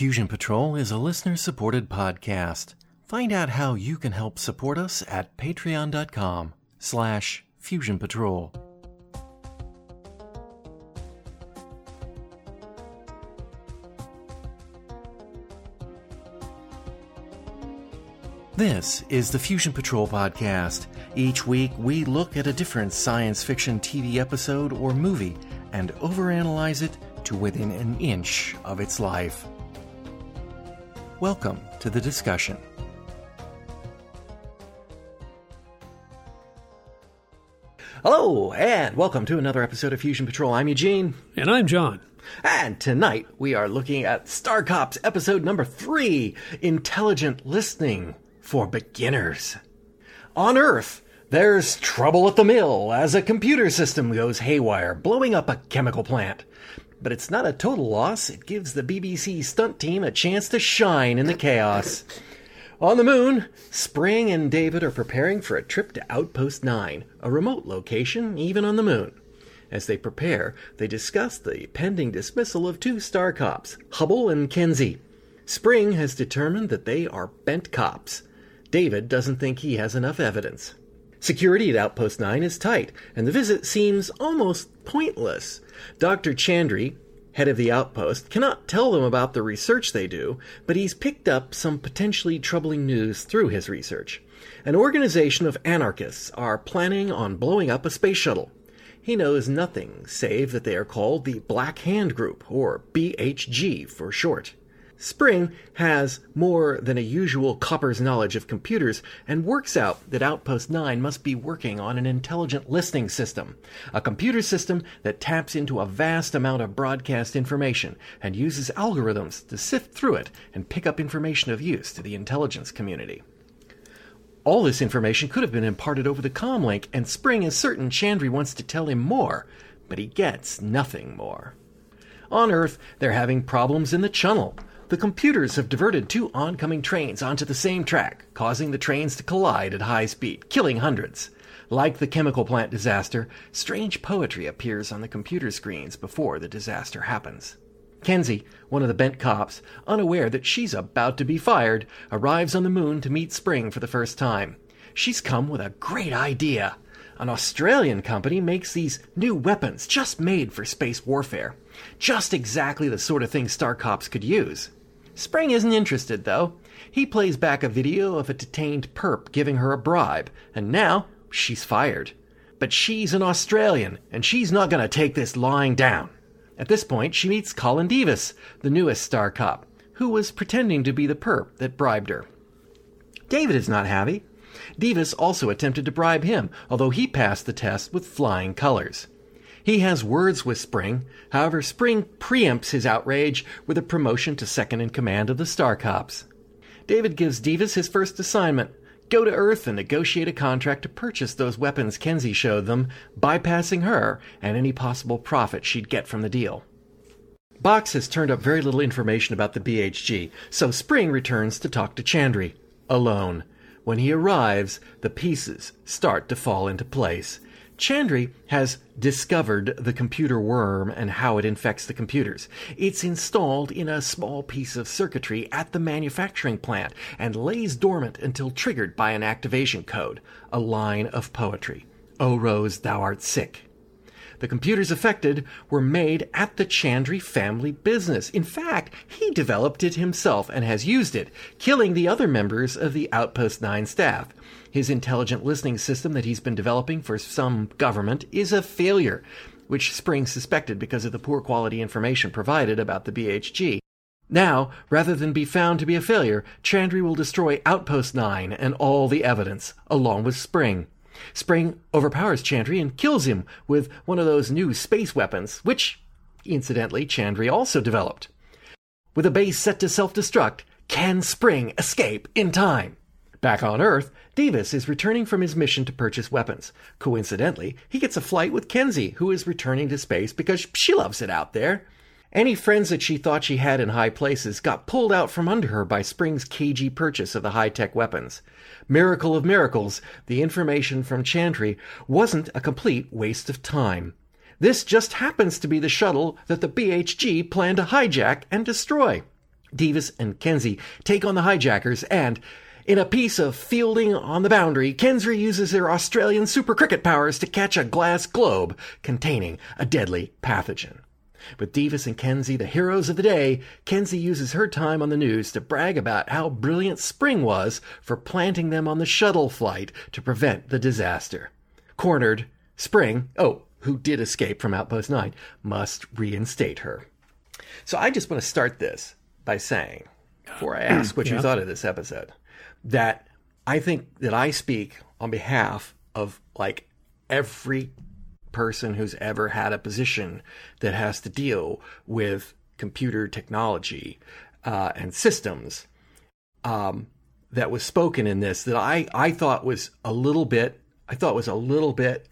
Fusion Patrol is a listener supported podcast. Find out how you can help support us at patreon.com slash fusion patrol. This is the Fusion Patrol podcast. Each week, we look at a different science fiction TV episode or movie and overanalyze it to within an inch of its life. Welcome to the discussion. Hello, and welcome to another episode of Fusion Patrol. I'm Eugene. And I'm John. And tonight we are looking at Star Cops episode number three Intelligent Listening for Beginners. On Earth, there's trouble at the mill as a computer system goes haywire, blowing up a chemical plant. But it's not a total loss, it gives the BBC stunt team a chance to shine in the chaos. On the moon, Spring and David are preparing for a trip to Outpost 9, a remote location even on the moon. As they prepare, they discuss the pending dismissal of two star cops, Hubble and Kenzy. Spring has determined that they are bent cops. David doesn't think he has enough evidence. Security at Outpost 9 is tight, and the visit seems almost pointless. Dr. Chandri, head of the outpost, cannot tell them about the research they do, but he's picked up some potentially troubling news through his research. An organization of anarchists are planning on blowing up a space shuttle. He knows nothing save that they are called the Black Hand Group, or BHG for short. Spring has more than a usual copper's knowledge of computers and works out that Outpost 9 must be working on an intelligent listening system, a computer system that taps into a vast amount of broadcast information and uses algorithms to sift through it and pick up information of use to the intelligence community. All this information could have been imparted over the comlink, and Spring is certain Chandri wants to tell him more, but he gets nothing more. On Earth, they're having problems in the channel. The computers have diverted two oncoming trains onto the same track, causing the trains to collide at high speed, killing hundreds. Like the chemical plant disaster, strange poetry appears on the computer screens before the disaster happens. Kenzy, one of the bent cops, unaware that she's about to be fired, arrives on the moon to meet Spring for the first time. She's come with a great idea. An Australian company makes these new weapons just made for space warfare. Just exactly the sort of thing Star Cops could use. Spring isn't interested, though. He plays back a video of a detained perp giving her a bribe, and now she's fired. But she's an Australian, and she's not going to take this lying down. At this point, she meets Colin Devis, the newest star cop, who was pretending to be the perp that bribed her. David is not happy. Devis also attempted to bribe him, although he passed the test with flying colors. He has words with Spring. However, Spring preempts his outrage with a promotion to second in command of the Star Cops. David gives Devis his first assignment go to Earth and negotiate a contract to purchase those weapons Kenzy showed them, bypassing her and any possible profit she'd get from the deal. Box has turned up very little information about the BHG, so Spring returns to talk to Chandri, alone. When he arrives, the pieces start to fall into place. Chandri has discovered the computer worm and how it infects the computers. It's installed in a small piece of circuitry at the manufacturing plant and lays dormant until triggered by an activation code, a line of poetry. O Rose, thou art sick. The computers affected were made at the Chandri family business. In fact, he developed it himself and has used it, killing the other members of the Outpost 9 staff. His intelligent listening system that he's been developing for some government is a failure, which Spring suspected because of the poor quality information provided about the BHG. Now, rather than be found to be a failure, Chandri will destroy Outpost 9 and all the evidence, along with Spring. Spring overpowers Chandri and kills him with one of those new space weapons, which, incidentally, Chandri also developed. With a base set to self destruct, can Spring escape in time? Back on Earth, Devis is returning from his mission to purchase weapons. Coincidentally, he gets a flight with Kenzy, who is returning to space because she loves it out there. Any friends that she thought she had in high places got pulled out from under her by Spring's cagey purchase of the high tech weapons. Miracle of miracles, the information from Chandri wasn't a complete waste of time. This just happens to be the shuttle that the BHG planned to hijack and destroy. Devis and Kenzy take on the hijackers and in a piece of fielding on the boundary, Kenzy uses her Australian super cricket powers to catch a glass globe containing a deadly pathogen. With Devis and Kenzy the heroes of the day, Kenzy uses her time on the news to brag about how brilliant Spring was for planting them on the shuttle flight to prevent the disaster. Cornered, Spring, oh, who did escape from Outpost 9, must reinstate her. So I just want to start this by saying, before I ask what Yeah. you thought of this episode, that I think that I speak on behalf of like every person who's ever had a position that has to deal with computer technology uh, and systems um, that was spoken in this that I, I thought was a little bit I thought was a little bit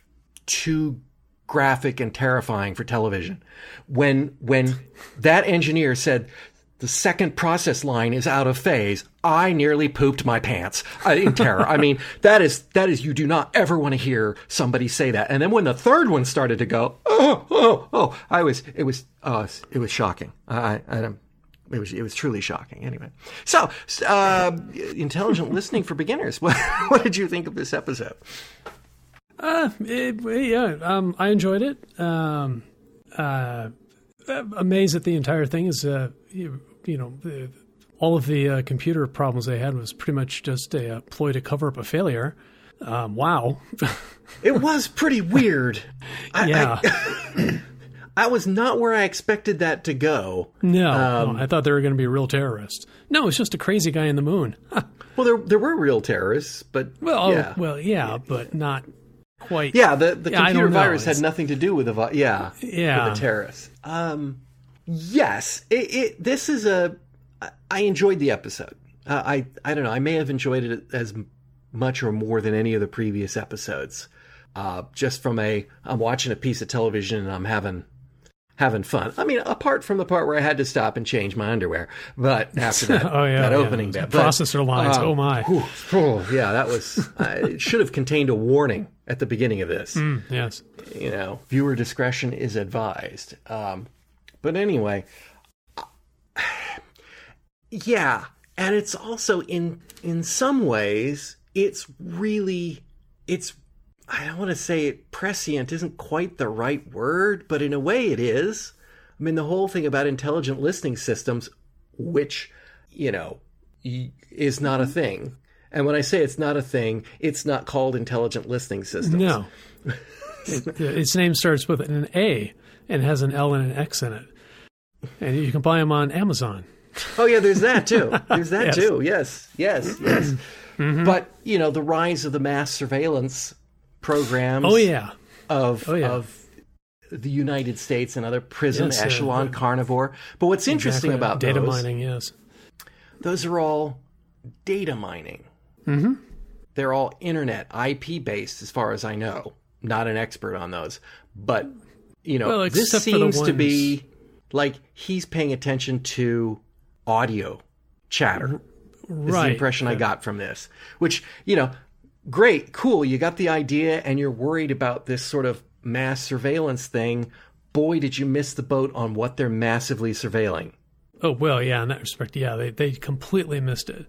too graphic and terrifying for television. When when that engineer said the second process line is out of phase, I nearly pooped my pants uh, in terror. I mean, that is that is you do not ever want to hear somebody say that. And then when the third one started to go, oh oh oh, I was it was uh, it was shocking. I I don't. It was it was truly shocking. Anyway, so uh, intelligent listening for beginners. What what did you think of this episode? Uh, it, yeah, um, I enjoyed it. Um, uh, amazed that the entire thing is, uh, you, know, the, all of the uh, computer problems they had was pretty much just a, uh ploy to cover up a failure. Um, wow. It was pretty weird. I, yeah. I, I was not where I expected that to go. no, Um, no, I thought they were going to be real terrorists. No, it's just a crazy guy in the moon. Well, there there were real terrorists, but well, yeah, oh, well, yeah, but not quite. yeah. The the computer virus had nothing to do with the vi- yeah Yeah. with the terrorists. Um, yes, it, it this is a. I- enjoyed the episode. Uh, I I don't know. I may have enjoyed it as much or more than any of the previous episodes. Uh, just from a, I'm watching a piece of television and I'm having having fun. I mean, apart from the part where I had to stop and change my underwear, but after that, Oh, yeah, that yeah. opening bit, but, Processor lines, uh, oh, my. whew, whew, yeah, that was. It should have contained a warning at the beginning of this. Mm, yes. You know, viewer discretion is advised. Um, but anyway, yeah, and it's also in in some ways it's really it's I don't want to say it prescient isn't quite the right word, but in a way it is. I mean, the whole thing about intelligent listening systems, which you know is not a mm-hmm. thing. And when I say it's not a thing, it's not called intelligent listening systems. No. It- uh, its name starts with an A and has an L and an X in it. And you can buy them on Amazon. Oh yeah, there's that too. There's that Yes. too. Yes, yes, yes. But you know, the rise of the mass surveillance programs Oh, yeah. of Oh, yeah. of the United States and other Prism Yes, uh, echelon the- carnivore. But what's interesting Exactly. about data those, mining, yes. those are all data mining. Mm-hmm. They're all internet IP based, as far as I know. Not an expert on those, but you know, Well, this except for the seems to be like he's paying attention to audio chatter. is Right. the impression I got from this. Which, you know, great, cool. You got the idea and you're worried about this sort of mass surveillance thing. Boy, did you miss the boat on what they're massively surveilling. Oh, well, yeah, in that respect, yeah, they, they completely missed it.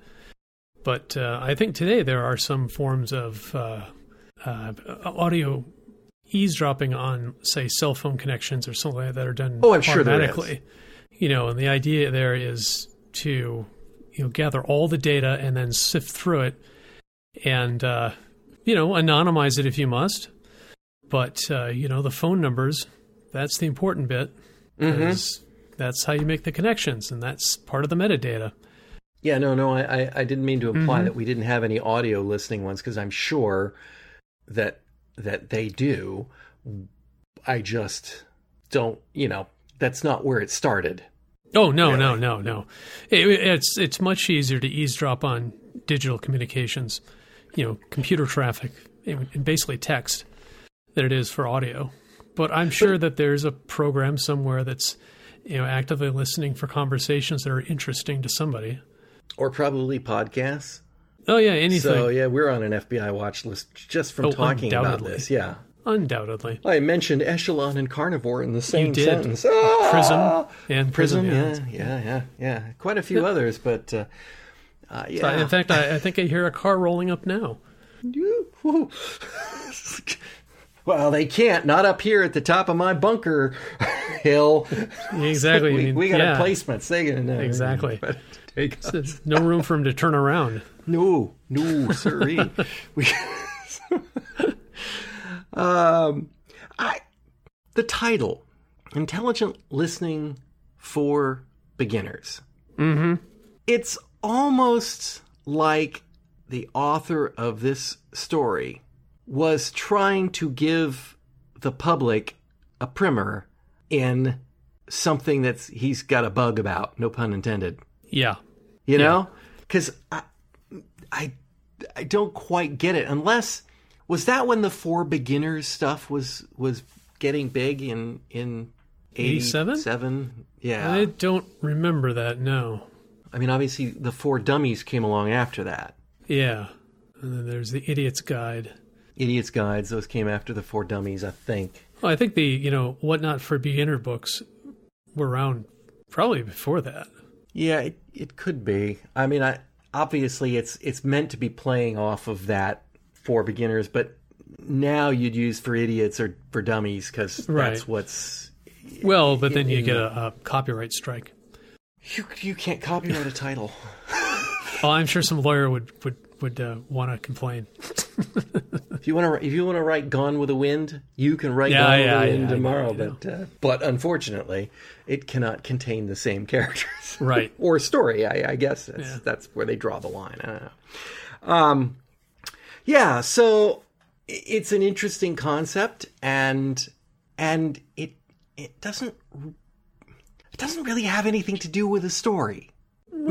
But uh, I think today there are some forms of uh, uh, audio eavesdropping on, say, cell phone connections or something like that are done Oh, I'm sure there is. automatically. You know, and the idea there is to you know gather all the data and then sift through it and uh, you know anonymize it if you must. But uh, you know the phone numbers that's the important bit Mm-hmm. that's how you make the connections and that's part of the metadata. Yeah, no, no, I, I, I didn't mean to imply Mhm. that we didn't have any audio listening ones because I'm sure that that they do. I just don't, you know, that's not where it started. Oh no, no, Really? no, no! It, it's it's much easier to eavesdrop on digital communications, you know, computer traffic and basically text, than it is for audio. But I'm sure that there's a program somewhere that's, you know, actively listening for conversations that are interesting to somebody. Or probably podcasts. Oh yeah, anything. So yeah, we're on an FBI watch list just from Oh, talking about this. Yeah. Undoubtedly. I mentioned echelon and carnivore in the same did. sentence. Ah! Prism and Prism, Prism. yeah, yeah, yeah, yeah. Quite a few others, but uh, uh, yeah. In fact, I, I think I hear a car rolling up now. Well, they can't. Not up here at the top of my bunker hill. Exactly. we, I mean, we got yeah, placements. They gonna know. Exactly. But take us. There's no room for him to turn around. No, no, sorry. we, um, I the title, intelligent listening for beginners. Mm-hmm. It's almost like the author of this story was trying to give the public a primer in something that's he's got a bug about. No pun intended. Yeah. You know, because I, I, I don't quite get it. Unless was that when the for beginners stuff was was getting big in in 87? 87? Yeah. I don't remember that. No. I mean, obviously, the For Dummies came along after that. Yeah. And then there's the Idiot's Guide. Idiot's Guides, those came after the For Dummies, I think. Well, I think the you know whatnot for beginner books were around probably before that. Yeah, it, it could be. I mean, I obviously it's it's meant to be playing off of that for beginners, but now you'd use for idiots or for dummies because Right. that's what's Well, but then you in get a, a copyright strike. you you can't copyright a title. Oh, I'm sure some lawyer would would would uh, want to complain. If you want to, if you want to write "Gone with the Wind," you can write Yeah, "Gone yeah, with the yeah, Wind" know, tomorrow. Know. but uh, but unfortunately, it cannot contain the same characters, Right. or story. I, I guess that's, Yeah. that's where they draw the line. I don't know. Um, yeah. So it's an interesting concept, and and it it doesn't it doesn't really have anything to do with the story.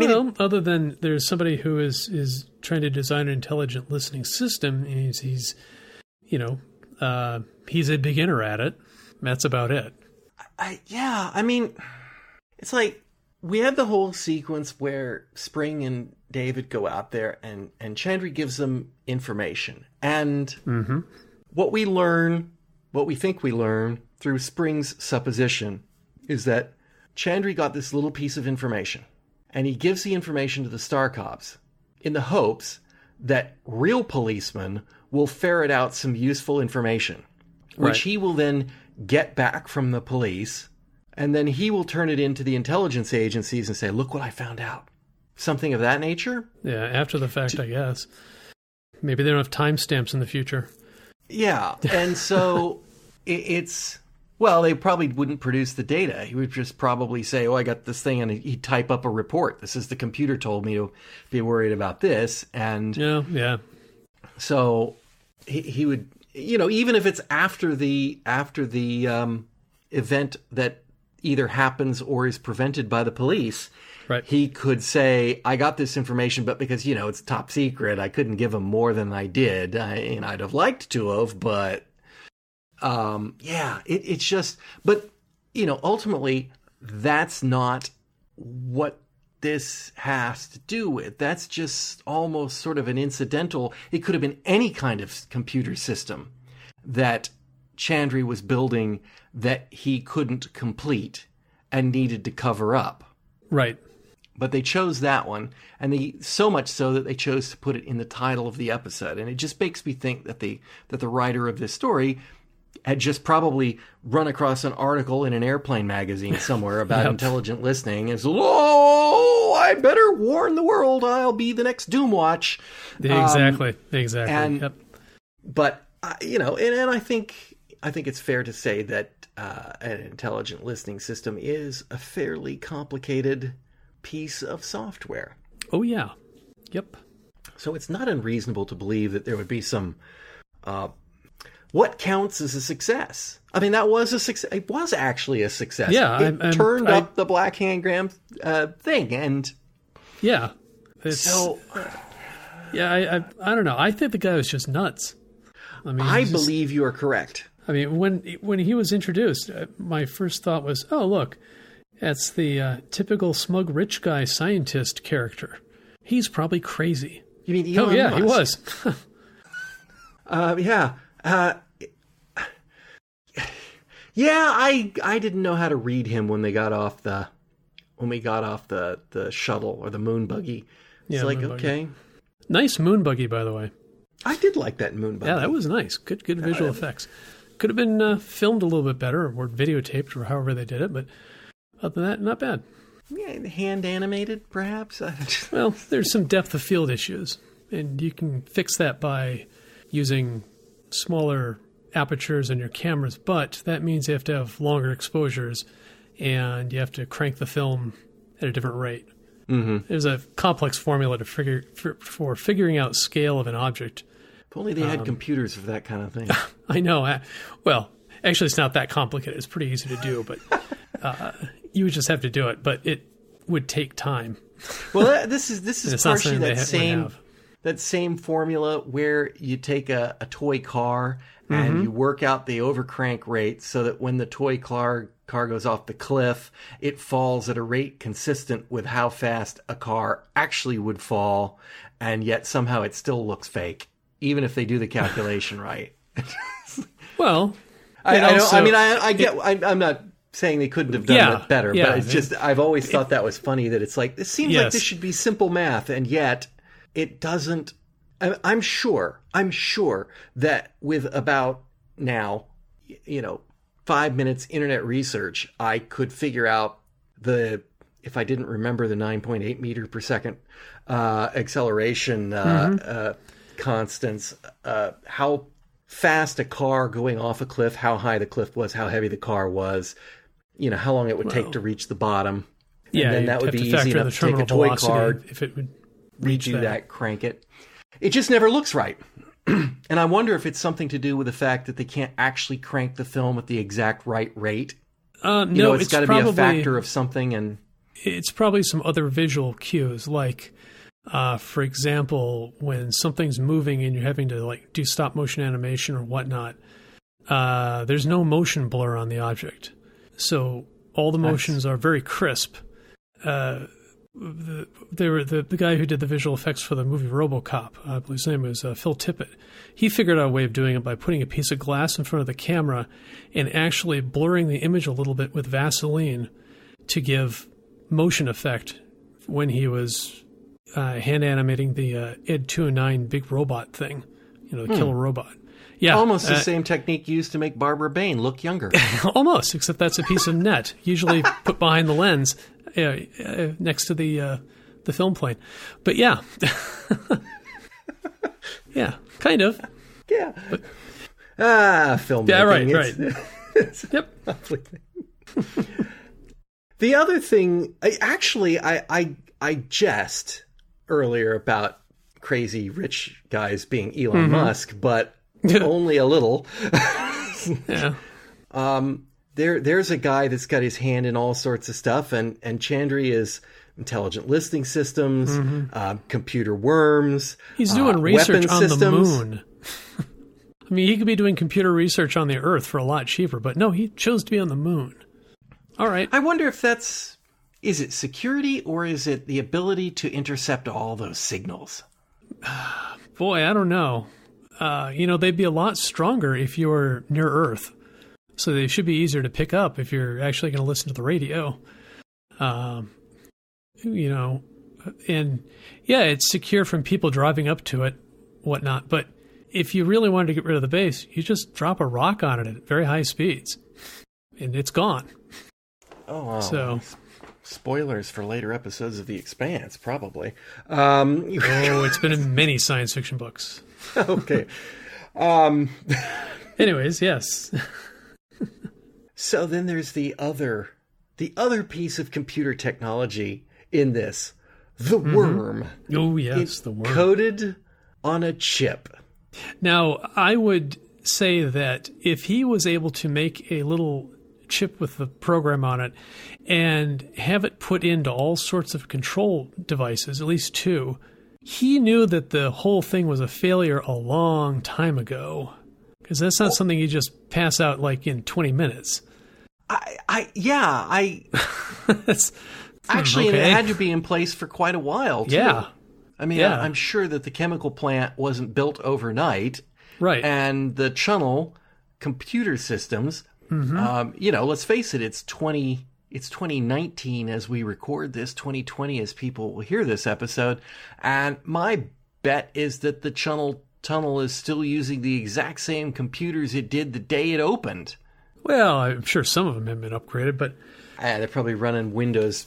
Well, other than there's somebody who is is trying to design an intelligent listening system, and he's, he's you know, uh, he's a beginner at it. That's about it. I yeah, I mean, it's like we had the whole sequence where Spring and David go out there, and and Chandri gives them information, and what we learn, what we think we learn through Spring's supposition, is that Chandri got this little piece of information, and he gives the information to the Star Cops in the hopes that real policemen will ferret out some useful information which Right. he will then get back from the police, and then he will turn it into the intelligence agencies and say, "Look what I found out." Something of that nature. Yeah, after the fact, I guess. Maybe they don't have timestamps in the future. Yeah, and so it, it's well, they probably wouldn't produce the data. He would just probably say, "Oh, I got this thing," and he'd type up a report. This is the computer told me to be worried about this, and Yeah, yeah, so he, he would you know even if it's after the after the um, event that either happens or is prevented by the police Right. he could say i got this information but because you know it's top secret i couldn't give him more than i did I, and i'd have liked to have but um yeah it, it's just but you know ultimately that's not what this has to do with. That's just almost sort of an incidental. It could have been any kind of computer system that Chandri was building that he couldn't complete and needed to cover up. right. But they chose that one, and they so much so that they chose to put it in the title of the episode. And it just makes me think that the that the writer of this story had just probably run across an article in an airplane magazine somewhere about Yep. intelligent listening and said, "Oh, I better warn the world. I'll be the next Doomwatch." Exactly. exactly. and- yep. but uh, you know, and, and I think I think it's fair to say that uh, an intelligent listening system is a fairly complicated piece of software. Oh yeah. Yep. So it's not unreasonable to believe that there would be some. Uh, what counts as a success? I mean, that was a success. It was actually a success. Yeah, it I'm- I'm- turned I- up the Black Hand Graham uh, thing, and Yeah. It's, so yeah, I, I I don't know. I think the guy was just nuts. I mean, I just- believe you are correct. I mean, when when he was introduced, uh, my first thought was, "Oh, look, that's the uh, typical smug rich guy scientist character. He's probably crazy." You mean Oh Elon yeah, he was. Uh, yeah. Uh, Yeah, I I didn't know how to read him when they got off the when we got off the the shuttle or the moon buggy. It's Yeah, like moon buggy. okay. Nice moon buggy, by the way. I did like that moon buggy. Yeah, that was nice. Good, good visual effects. Could have been uh, filmed a little bit better or videotaped or however they did it, but other than that, not bad. yeah, hand animated, perhaps. Well, there's some depth of field issues, and you can fix that by using smaller apertures in your cameras, but that means you have to have longer exposures and you have to crank the film at a different rate. Mm-hmm. There's a complex formula to figure for, for figuring out scale of an object. if only they Um, had computers for that kind of thing. I know. I, well, actually, it's not that complicated. It's pretty easy to do, but uh, you would just have to do it. But it would take time. well, that- this is this is partially that same. That same formula where you take a, a toy car and Mm-hmm. you work out the overcrank rate so that when the toy car car goes off the cliff, it falls at a rate consistent with how fast a car actually would fall, and yet somehow it still looks fake, even if they do the calculation right. Well, I, I, don't, I mean, I, I get. I, I'm not saying they couldn't have done Yeah, it better, yeah, but it's it- just I've always thought that was funny. That it's like this seems like this should be simple math, and yet it doesn't. I'm sure. I'm sure that with about now, you know, five minutes internet research, I could figure out the. If I didn't remember the 9.8 meter per second uh, acceleration uh, Mm-hmm. uh, constants, uh, how fast a car going off a cliff, how high the cliff was, how heavy the car was, you know, how long it would take to reach the bottom. And yeah, then that would be easy enough to take a toy car, if it would redo that. that, crank it. It just never looks right. and I wonder if it's something to do with the fact that they can't actually crank the film at the exact right rate. Uh, no, You know, it's it's got to be a factor of something and it's probably some other visual cues, like, uh, for example, when something's moving and you're having to like do stop motion animation or whatnot. Uh, there's no motion blur on the object, so all the motions are very crisp. Uh, the, they were the, the guy who did the visual effects for the movie RoboCop. I believe his name was uh, Phil Tippett. He figured out a way of doing it by putting a piece of glass in front of the camera and actually blurring the image a little bit with Vaseline to give motion effect when he was uh, hand animating the uh, Ed 209 big robot thing, you know, the killer robot. Yeah, almost the uh, same technique used to make Barbara Bain look younger. almost, except that's a piece of net, usually put behind the lens uh, next to the uh, the film plane. But yeah, yeah, kind of. yeah. ah, filmmaking. Yeah, right, It's- right. it's Yep. the other thing, I, actually, I, I I jest earlier about crazy rich guys being Elon Mm-hmm. Musk, but only a little. Yeah. There there's a guy that's got his hand in all sorts of stuff and and Chandri is intelligent listening systems uh, computer worms Mm-hmm. He's doing uh, research on systems. the moon. I mean, he could be doing computer research on the Earth for a lot cheaper, but no, he chose to be on the moon. All right. i wonder if that's is it security or is it the ability to intercept all those signals Boy, I don't know. Uh, you know, they'd be a lot stronger if you were near Earth. So they should be easier to pick up if you're actually going to listen to the radio. Um, you know, and yeah, it's secure from people driving up to it, whatnot. But if you really wanted to get rid of the base, you just drop a rock on it at very high speeds, and it's gone. oh wow. So, spoilers for later episodes of the expanse probably um oh, it's been in many science fiction books. okay Anyways, yes. So then there's the other the other piece of computer technology in this. The mm-hmm. worm. Oh, yes, the worm. Coded on a chip. Now, I would say that if he was able to make a little chip with the program on it and have it put into all sorts of control devices, at least two, he knew that the whole thing was a failure a long time ago. Because that's not oh. something you just pass out like in 20 minutes. I I yeah, I actually and it had to be in place for quite a while too. Yeah, I mean, Yeah. I, am sure that the chemical plant wasn't built overnight right. and the Chunnel computer systems Um, you know, let's face it, it's 20 it's 2019 as we record this, 2020 as people will hear this episode, and my bet is that the Chunnel tunnel is still using the exact same computers it did the day it opened. Well, I'm sure some of them have been upgraded, but Uh, they're probably running Windows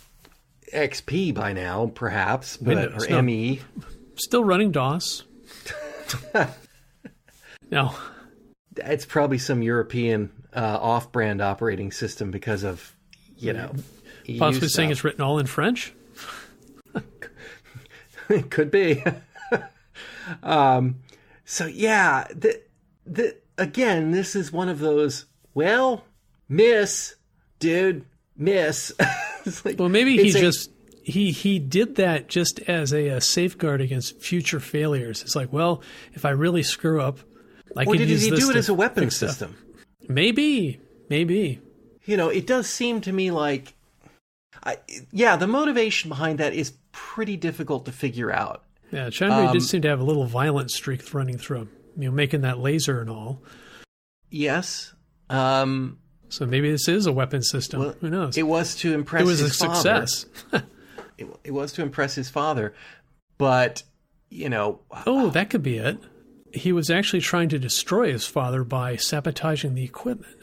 XP by now, perhaps, but Windows, or no. ME. still running DOS. no, It's probably some European uh, off-brand operating system because of you know. Possibly saying stuff. it's written all in French. it could be. um, so yeah, the the again, this is one of those. Well, miss, dude, miss. Like- Well, maybe he a- just he he did that just as a, a safeguard against future failures. It's like, well, if I really screw up, I Or could did use he this do it as a weapon stuff. system? Maybe, maybe. You know, it does seem to me like, I, yeah, the motivation behind that is pretty difficult to figure out. Yeah, Chandra Um, did seem to have a little violent streak running through him. You know, making that laser and all. Yes, um, So maybe this is a weapon system. Well, Who knows? it was to impress. His father. It was a father. success. It, it was to impress his father, but you know, oh, that could be it. He was actually trying to destroy his father by sabotaging the equipment.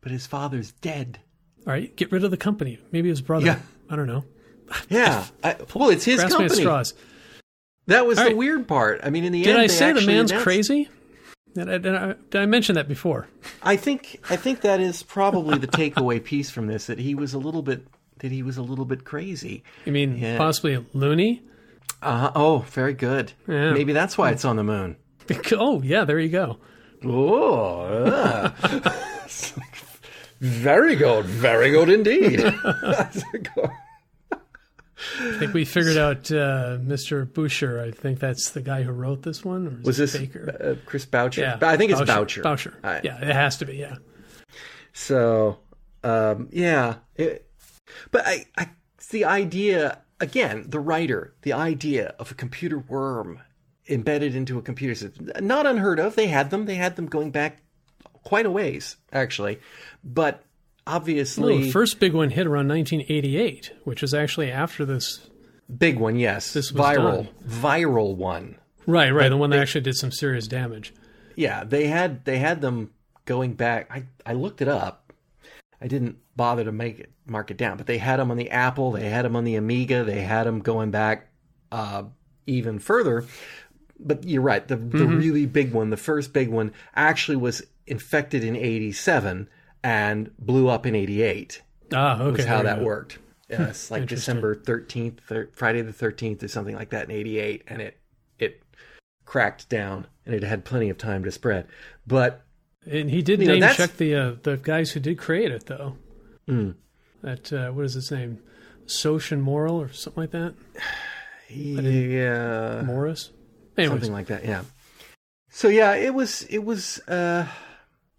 but his father's dead. All right, get rid of the company. Maybe his brother. Yeah. I don't know. Yeah. I, well, it's his Grasping company. straws. That was All the right. weird part. I mean, in the end, Did end, I say the man's announced- crazy? Did I, did, I, did I mention that before? I think I think that is probably the takeaway piece from this that he was a little bit that he was a little bit crazy. You mean Yeah. possibly loony? Uh, oh, very good. Yeah. Maybe that's why it's on the moon. Oh, yeah, there you go. Oh, yeah. very good, very good indeed. I think we figured out uh, Mr. Boucher. I think that's the guy who wrote this one. Or was this Baker? uh, Chris Boucher? Yeah, I think it's Boucher. Boucher. I- yeah, it has to be. Yeah. So, um, yeah, it, but I, I, the idea again. The writer, the idea of a computer worm embedded into a computer system, not unheard of. They had them. They had them going back quite a ways, actually. But obviously, Well, the first big one hit around 1988, which is actually after this. big one, yes, This was viral, done. viral one. Right, right. the one that actually did some serious damage. Yeah, they had they had them going back. I I looked it up. I didn't bother to make it mark it down, but they had them on the Apple, they had them on the Amiga, they had them going back uh, even further. But you're right. The the really big one, the first big one, actually was infected in '87 and blew up in '88. Ah, okay. Was how that go. worked. It's like December 13th, thir- Friday the 13th, or something like that in '88, and it it cracked down, and it had plenty of time to spread. But And he did You know, name check the uh, the guys who did create it, though. Hmm. That uh, what is his name? Social Moral or something like that. yeah, Morris. Anyways, something like that. Yeah. So yeah, it was it was uh,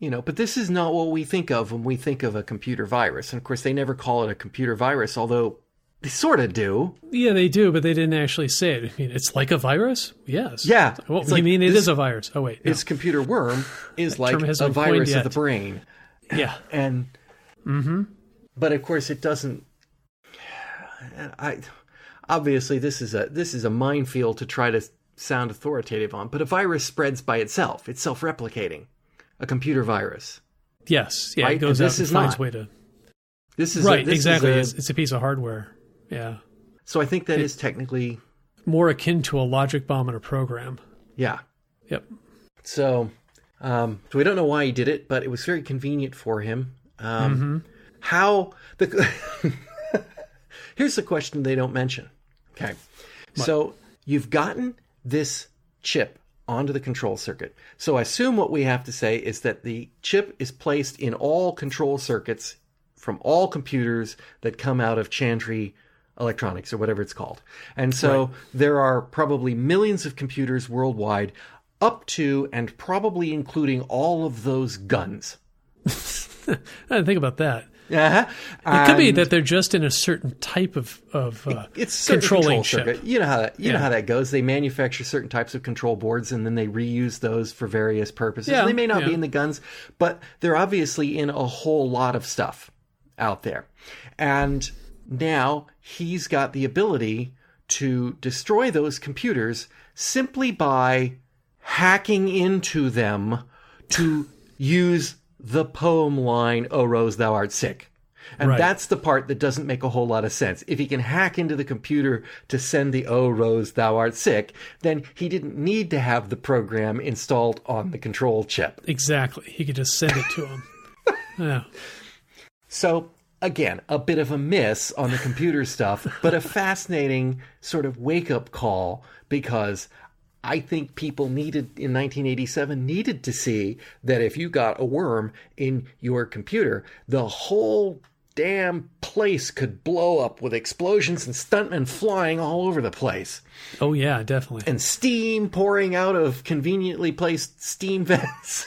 you know, but this is not what we think of when we think of a computer virus. And of course, they never call it a computer virus, although they sort of do. yeah, they do, but they didn't actually say it. I mean, it's like a virus. Yes. Yeah, Well, you like mean it this- is a virus? Oh wait, no. Its computer worm is like a virus of the brain. yeah. and Mm-hmm. but of course it doesn't i obviously this is a this is a minefield to try to sound authoritative on but a virus spreads by itself it's self-replicating a computer virus Yes. Yeah. Right, It goes and out this and is finds not. way to. this is a- Right. this is exactly. a- it's, it's a piece of hardware. Yeah. so i think that is technically More akin to a logic bomb in a program. yeah Yep. so um so we don't know why he did it but it was very convenient for him um how the here's the question they don't mention okay so you've gotten this chip onto the control circuit. So i assume what we have to say is that the chip is placed in all control circuits from all computers that come out of chantry electronics or whatever it's called. And so there are probably millions of computers worldwide up to and probably including all of those guns. I didn't think about that. Uh-huh. It could be that they're just in a certain type of of uh, it's controlling control chip. circuit. You know how that, you know how that goes. They manufacture certain types of control boards and then they reuse those for various purposes. Yeah, they may not be in the guns, but they're obviously in a whole lot of stuff out there. And now he's got the ability to destroy those computers simply by hacking into them to use the poem line, Oh Rose, thou art sick. And Right. that's the part that doesn't make a whole lot of sense. If he can hack into the computer to send the Oh Rose, thou art sick, then he didn't need to have the program installed on the control chip. Exactly. He could just send it to him. yeah. So again, a bit of a miss on the computer stuff, but a fascinating sort of wake up call because I think people needed in 1987 needed to see that if you got a worm in your computer, the whole damn place could blow up with explosions and stuntmen flying all over the place Oh yeah, definitely. and steam pouring out of conveniently placed steam vents.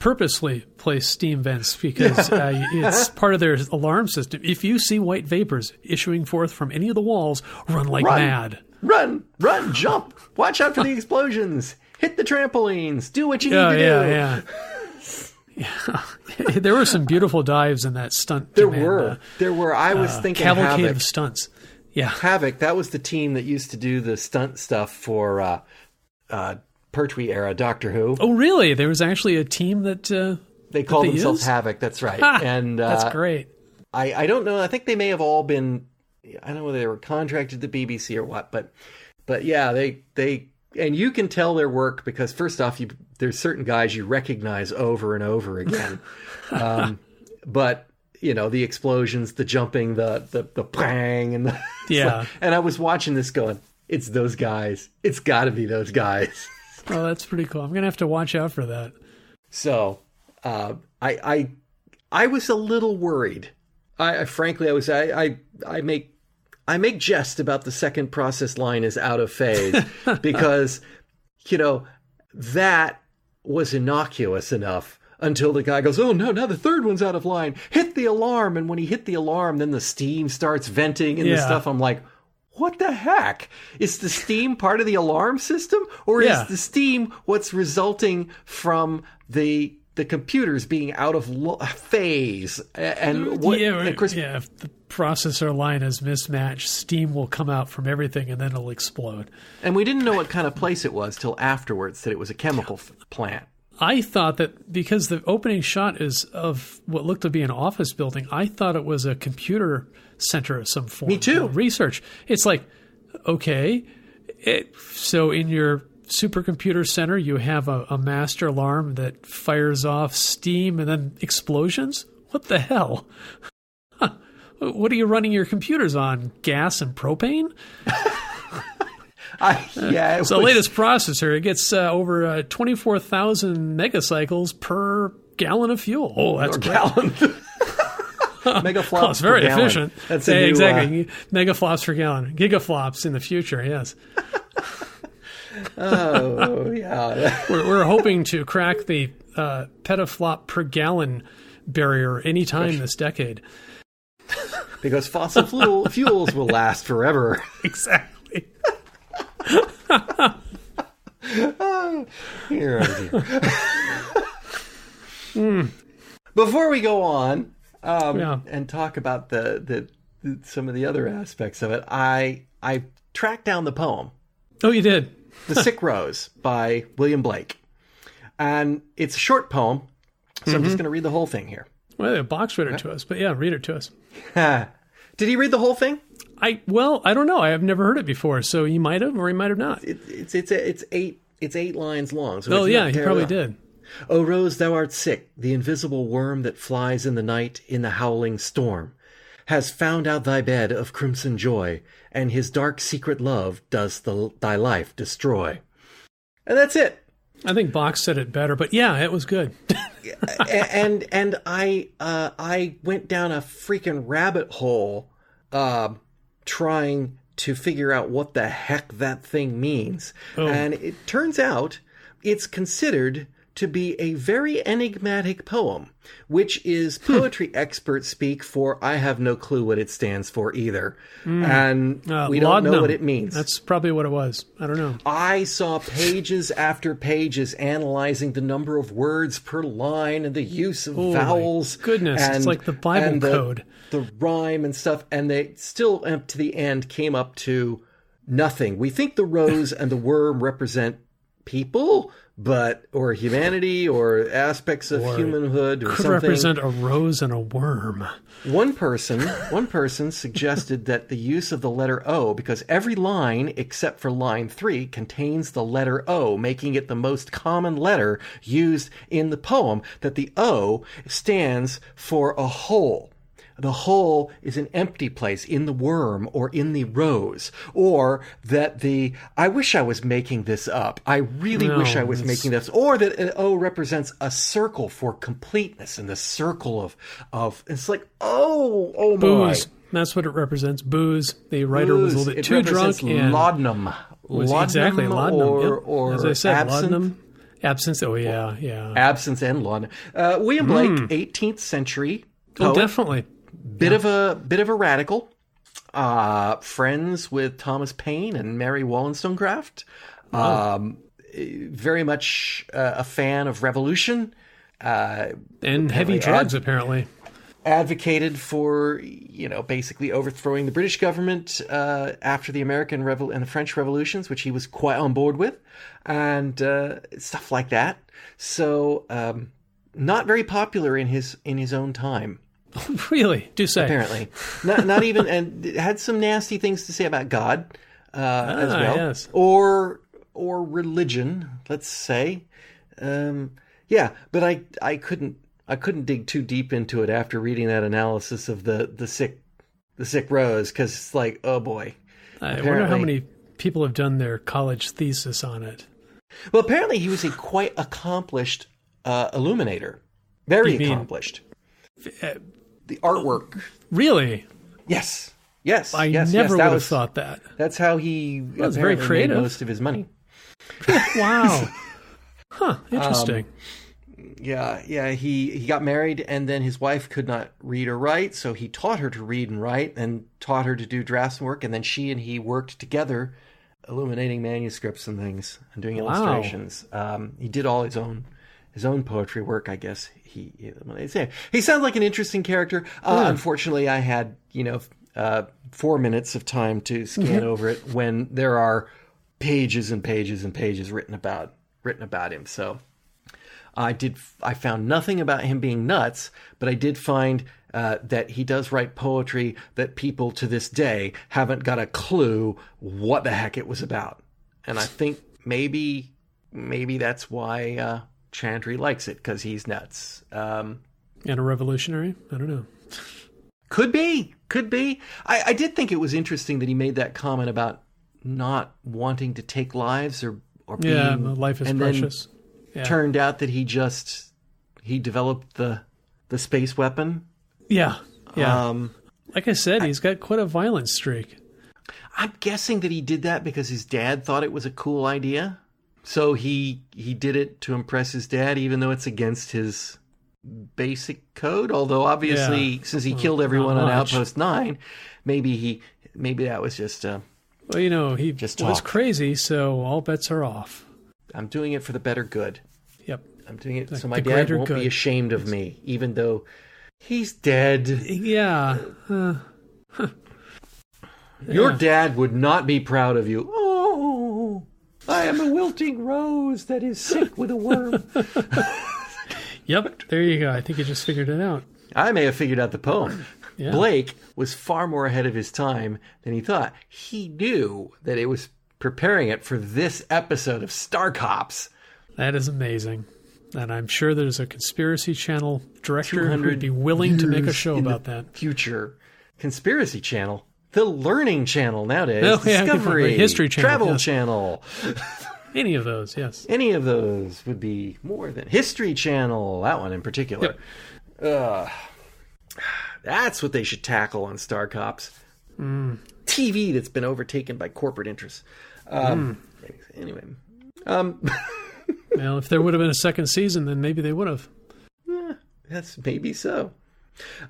purposely place steam vents because uh, it's part of their alarm system. If you see white vapors issuing forth from any of the walls, run like Run. mad. Run, run, jump. Watch out for the explosions. Hit the trampolines. Do what you Yeah, need to yeah, do. yeah. yeah. there were some beautiful dives in that stunt. There command, were. uh, there were. I was thinking cavalcade Havoc. of stunts. Yeah, Havoc, that was the team that used to do the stunt stuff for uh, uh, Pertwee era Doctor Who. Oh, really? There was actually a team that. Uh, they called they themselves used? Havoc. That's right. ha, and uh, that's great. I, I don't know. I think they may have all been. I don't know whether they were contracted to BBC or what, but but yeah, they they and you can tell their work because first off, you there's certain guys you recognize over and over again, um, but you know the explosions, the jumping, the the the bang, and the Yeah. like- and I was watching this going, it's those guys. It's got to be those guys. Oh, that's pretty cool. I'm gonna have to watch out for that. So uh, I I I was a little worried. I, I frankly I was I, I I make I make jest about the second process line is out of phase because you know that was innocuous enough until the guy goes, "Oh no, now the third one's out of line. Hit the alarm!" And when he hit the alarm, then the steam starts venting and the stuff. I'm like, "What the heck? Is the steam part of the alarm system, or Yeah. is the steam what's resulting from the the computers being out of lo- phase?" And mm, what? yeah, and. Chris, yeah. If the processor line is mismatched, steam will come out from everything and then it'll explode. and we didn't know what kind of place it was till afterwards that it was a chemical f- plant. I thought that because the opening shot is of what looked to be an office building, I thought it was a computer center of some form. Me too. Research. It's like, okay, it, so in your supercomputer center, you have a, a master alarm that fires off steam and then explosions? What the hell? Huh. What are you running your computers on? Gas and propane? I, yeah, So the was- latest processor, it gets uh, over uh, 24,000 megacycles per gallon of fuel. Oh, that's great. gallon. Megaflops. Oh, it's very per gallon. efficient. That's Yeah, new, exactly. Megaflops per gallon. Gigaflops in the future, yes. Oh yeah. We're, we're hoping to crack the uh, petaflop per gallon barrier anytime this decade. because fossil fuel, fuels will last forever. Exactly. Here, oh dear. Before we go on um, Yeah. and talk about the, the, the some of the other aspects of it, I I tracked down the poem, Oh, you did? "The Sick Rose" by William Blake, and it's a short poem. So I'm just mm-hmm. going to read the whole thing here. Well, the box read it to us, but yeah, read it to us. Did he read the whole thing? I well, I don't know. I have never heard it before, so he might have, or he might have not. It, it's it's it's eight it's eight lines long. So Oh yeah, he probably terrible. did. O Rose, thou art sick, the invisible worm that flies in the night in the howling storm, has found out thy bed of crimson joy, and his dark secret love does the, thy life destroy. And that's it. I think Box said it better, but yeah, it was good. And and I uh, I went down a freaking rabbit hole, uh, trying to figure out what the heck that thing means. And it turns out it's considered to be a very enigmatic poem, which is Hmm. poetry experts speak for I have no clue what it stands for either. And Uh, we don't know what it means. That's probably what it was. I don't know. I saw pages after pages analyzing the number of words per line and the use of Oh, vowels. goodness, it's like the Bible and the, code. The rhyme and stuff, and they still, up to the end, came up to nothing. We think the rose and the worm represent people, but or humanity or aspects of Or humanhood or Could something. represent a rose and a worm. One person, one person suggested that the use of the letter O, because every line except for line three contains the letter O, making it the most common letter used in the poem, that the O stands for a hole. The hole is an empty place in the worm or in the rose, or that the, I wish I was making this up. I really No, wish I was it's- making this, or that an O represents a circle for completeness and the circle of, of, it's like, oh, oh my. Booze. That's what it represents. Booze. The writer was a little bit It too drunk and laudanum. was Laudanum exactly laudanum. Or, yep. or As I said, absinthe. laudanum. Absence. Oh yeah, yeah. Absence and laudanum. Uh, William Blake, 18th century Hmm. oh, definitely. Bit of a bit of a radical. Uh, friends with Thomas Paine and Mary Wollstonecraft. Um, very much uh, a fan of revolution. Uh, And heavy ad- drugs, apparently. advocated for you know basically overthrowing the British government uh, after the American Revol- and the French revolutions, which he was quite on board with, and uh, stuff like that. So um, not very popular in his in his own time. Really? Do say. Apparently, not not even and had some nasty things to say about God uh, as Ah, well, yes. or or religion. Let's say, um, yeah. But I I couldn't I couldn't dig too deep into it after reading that analysis of the the sick the sick rose because it's like oh boy. I wonder how many people have done their college thesis on it. Well, apparently he was a quite accomplished uh, illuminator, very mean- accomplished. uh, The artwork, really? yes, yes, I yes, never yes, would that have was, thought that. That's how he was very creative. most of his money. Wow. huh. Interesting. Yeah, yeah. He he got married, and then his wife could not read or write, so he taught her to read and write, and taught her to do draftsman work, and then she and he worked together, illuminating manuscripts and things, and doing Wow. illustrations. Um, he did all his own his own poetry work, I guess. He he, he sounds like an interesting character. Uh, Unfortunately, I had you know uh, four minutes of time to scan over it when there are pages and pages and pages written about written about him. So. I did. I found nothing about him being nuts, but I did find uh, that he does write poetry that people to this day haven't got a clue what the heck it was about. And I think maybe, maybe that's why uh, Chandri likes it because he's nuts. Um, and a revolutionary? I don't know. could be, could be. I, I did think it was interesting that he made that comment about not wanting to take lives or or being, Yeah, life is and then precious. Yeah. turned out that he just he developed the the space weapon. yeah. Yeah. Um, like I said, he's got quite a violent streak. I'm guessing that he did that because his dad thought it was a cool idea. So he he did it to impress his dad, even though it's against his basic code. Although obviously, Yeah. since he killed everyone on. Outpost Nine, maybe he maybe that was just uh, Well, you know, he Just was talk. crazy, so all bets are off. I'm doing it for the better good. Yep. I'm doing it so my dad won't good. be ashamed of me, even though he's dead. Yeah. Uh, Your dad would not be proud of you. Oh, I am a wilting rose that is sick with a worm. yep. There you go. I think you just figured it out. I may have figured out the poem. Yeah. Blake was far more ahead of his time than he thought. He knew that it was preparing it for this episode of Star Cops. That is amazing. And I'm sure there's a conspiracy channel director who 200 would be willing to make a show in the about that. Future Conspiracy Channel. The Learning Channel nowadays. Oh, yeah, Discovery. History Channel, Travel yes. Channel. Any of those, yes. Any of those would be more than History Channel. That one in particular. Ugh. That's what they should tackle on Star Cops. TV that's been overtaken by corporate interests. Um, Anyway, um, well, if there would have been a second season, then maybe they would have. Yeah, That's maybe so.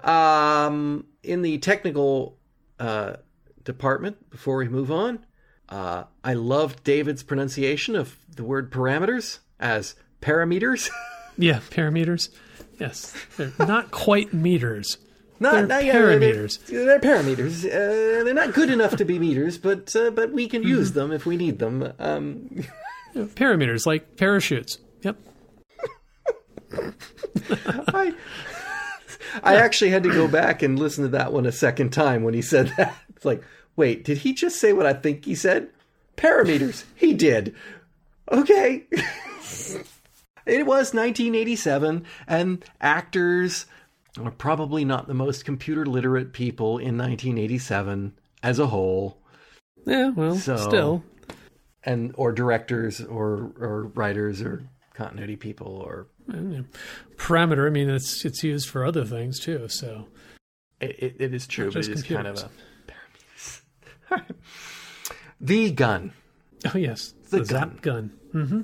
Um, in the technical uh, department, before we move on, uh, I loved David's pronunciation of the word parameters as parameters. Yeah, parameters. Yes, they're not quite meters. not, They're not yeah, parameters. They're, they're parameters. Uh, they're not good enough to be meters, but uh, but we can use them if we need them. Um, Yeah, parameters like parachutes. Yep. I I actually had to go back and listen to that one a second time when he said that. It's like, wait, did he just say what I think he said? Parameters. He did. Okay. it was 1987, and actors are probably not the most computer literate people in 1987 as a whole, Yeah. Well, So- still. and or directors or or writers or continuity people or. Parameter. I mean, it's it's used for other things too. So It, it, it is true, but it is kind of a parameters. the gun. oh yes, The the, zap gun. Mm-hmm.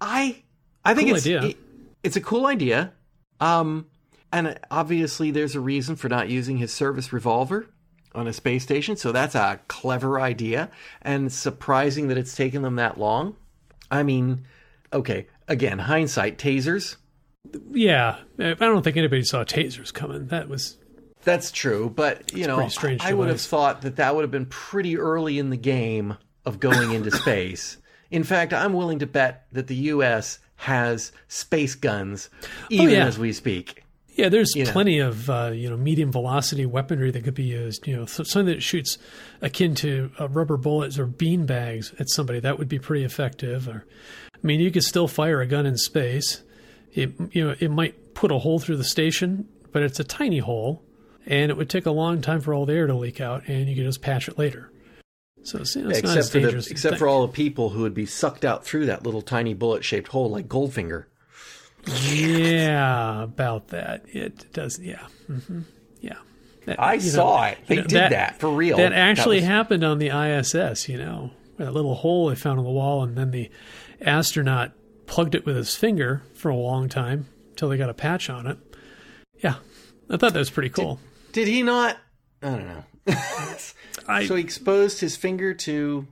I I think Cool it's it- it's a cool idea. Um, and obviously there's a reason for not using his service revolver on a space station, so that's a clever idea and surprising that it's taken them that long. I mean, okay, again, hindsight, tasers. Yeah, I don't think anybody saw tasers coming. That was That's true, but you know, I would have thought that that would have been pretty early in the game of going into space. In fact, I'm willing to bet that the U.S. has space guns even Oh, yeah. as we speak. Yeah, there's You know. plenty of uh, you know medium velocity weaponry that could be used. You know, so- something that shoots akin to uh, rubber bullets or bean bags at somebody that would be pretty effective. Or, I mean, you could still fire a gun in space. It you know it might put a hole through the station, but it's a tiny hole, and it would take a long time for all the air to leak out, and you could just patch it later. So it's, you know, it's not except as for the, except think. for all the people who would be sucked out through that little tiny bullet-shaped hole like Goldfinger. yeah, about that. It does. Yeah, hmm yeah. That- I you know, saw it. They you know, did that, for real. That actually was- happened on the ISS, you know, that little hole they found on the wall, and then the astronaut plugged it with his finger for a long time until they got a patch on it. Yeah, I thought that was pretty cool. Did he not? I don't know. I, so he exposed his finger to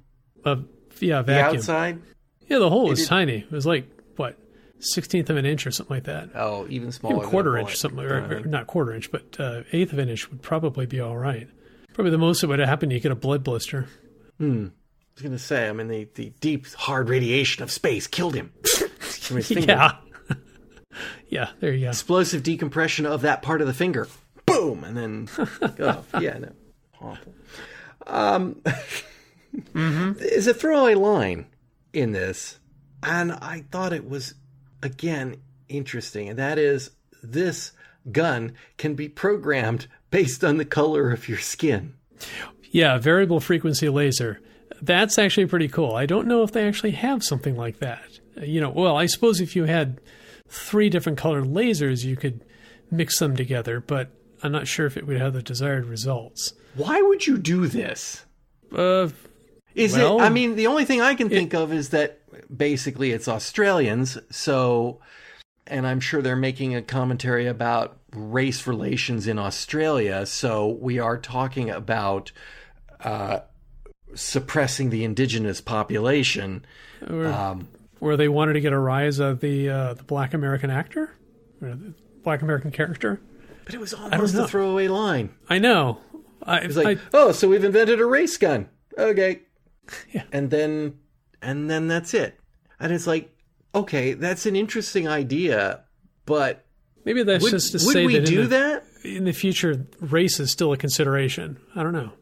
a yeah, the vacuum. outside. Yeah, the hole was did- tiny. It was like what sixteenth of an inch or something like that. Oh, even smaller. Even quarter inch, something like or, or not quarter inch, but uh, eighth of an inch would probably be all right. Probably the most that would have happen, you get a blood blister. I was going to say, I mean, the, the deep, hard radiation of space killed him. From his finger. Yeah, yeah. There you go. Explosive decompression of that part of the finger. Boom! And then, oh, yeah, no. Awful. Um, There's a throwaway line in this, and I thought it was, again, interesting, and that is this gun can be programmed based on the color of your skin. Yeah, variable frequency laser. That's actually pretty cool. I don't know if they actually have something like that. Uh, You know, well, I suppose if you had three different colored lasers, you could mix them together, but I'm not sure if it would have the desired results. Why would you do this? Uh, Is Well, it? I mean, the only thing I can think of is that basically it's Australians, so, and I'm sure they're making a commentary about race relations in Australia. So we are talking about uh, suppressing the indigenous population. or, Um, where they wanted to get a rise of the uh, the black American actor, or the black American character. but it was almost a throwaway line. I know. I, It's like, I, oh, so we've invented a race gun. Okay. Yeah. And then and then that's it. And it's like, okay, that's an interesting idea, but maybe that's would, just to would say we that, do in the, that? in the future, race is still a consideration. I don't know.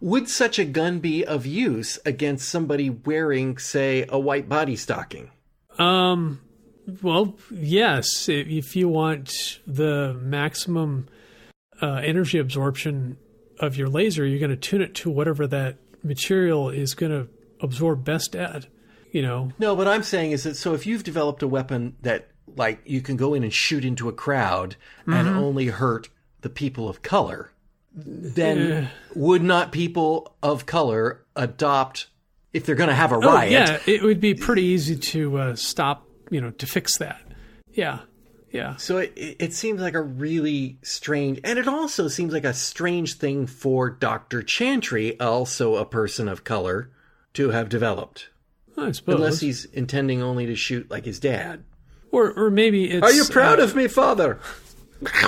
Would such a gun be of use against somebody wearing, say, a white body stocking? Um, well, yes. If, if you want the maximum uh, energy absorption of your laser, you're going to tune it to whatever that material is going to absorb best at. You know, No, what I'm saying is that so if you've developed a weapon that, like, you can go in and shoot into a crowd and Mm-hmm. only hurt the people of color, then would not people of color adopt if they're going to have a Oh, riot? yeah, it would be pretty easy to uh, stop you know to fix that. Yeah, yeah. So it, it seems like a really strange, and it also seems like a strange thing for Doctor Chandri, also a person of color, to have developed. I suppose. Unless he's intending only to shoot like his dad. or or maybe it's Are you proud uh, of me, father?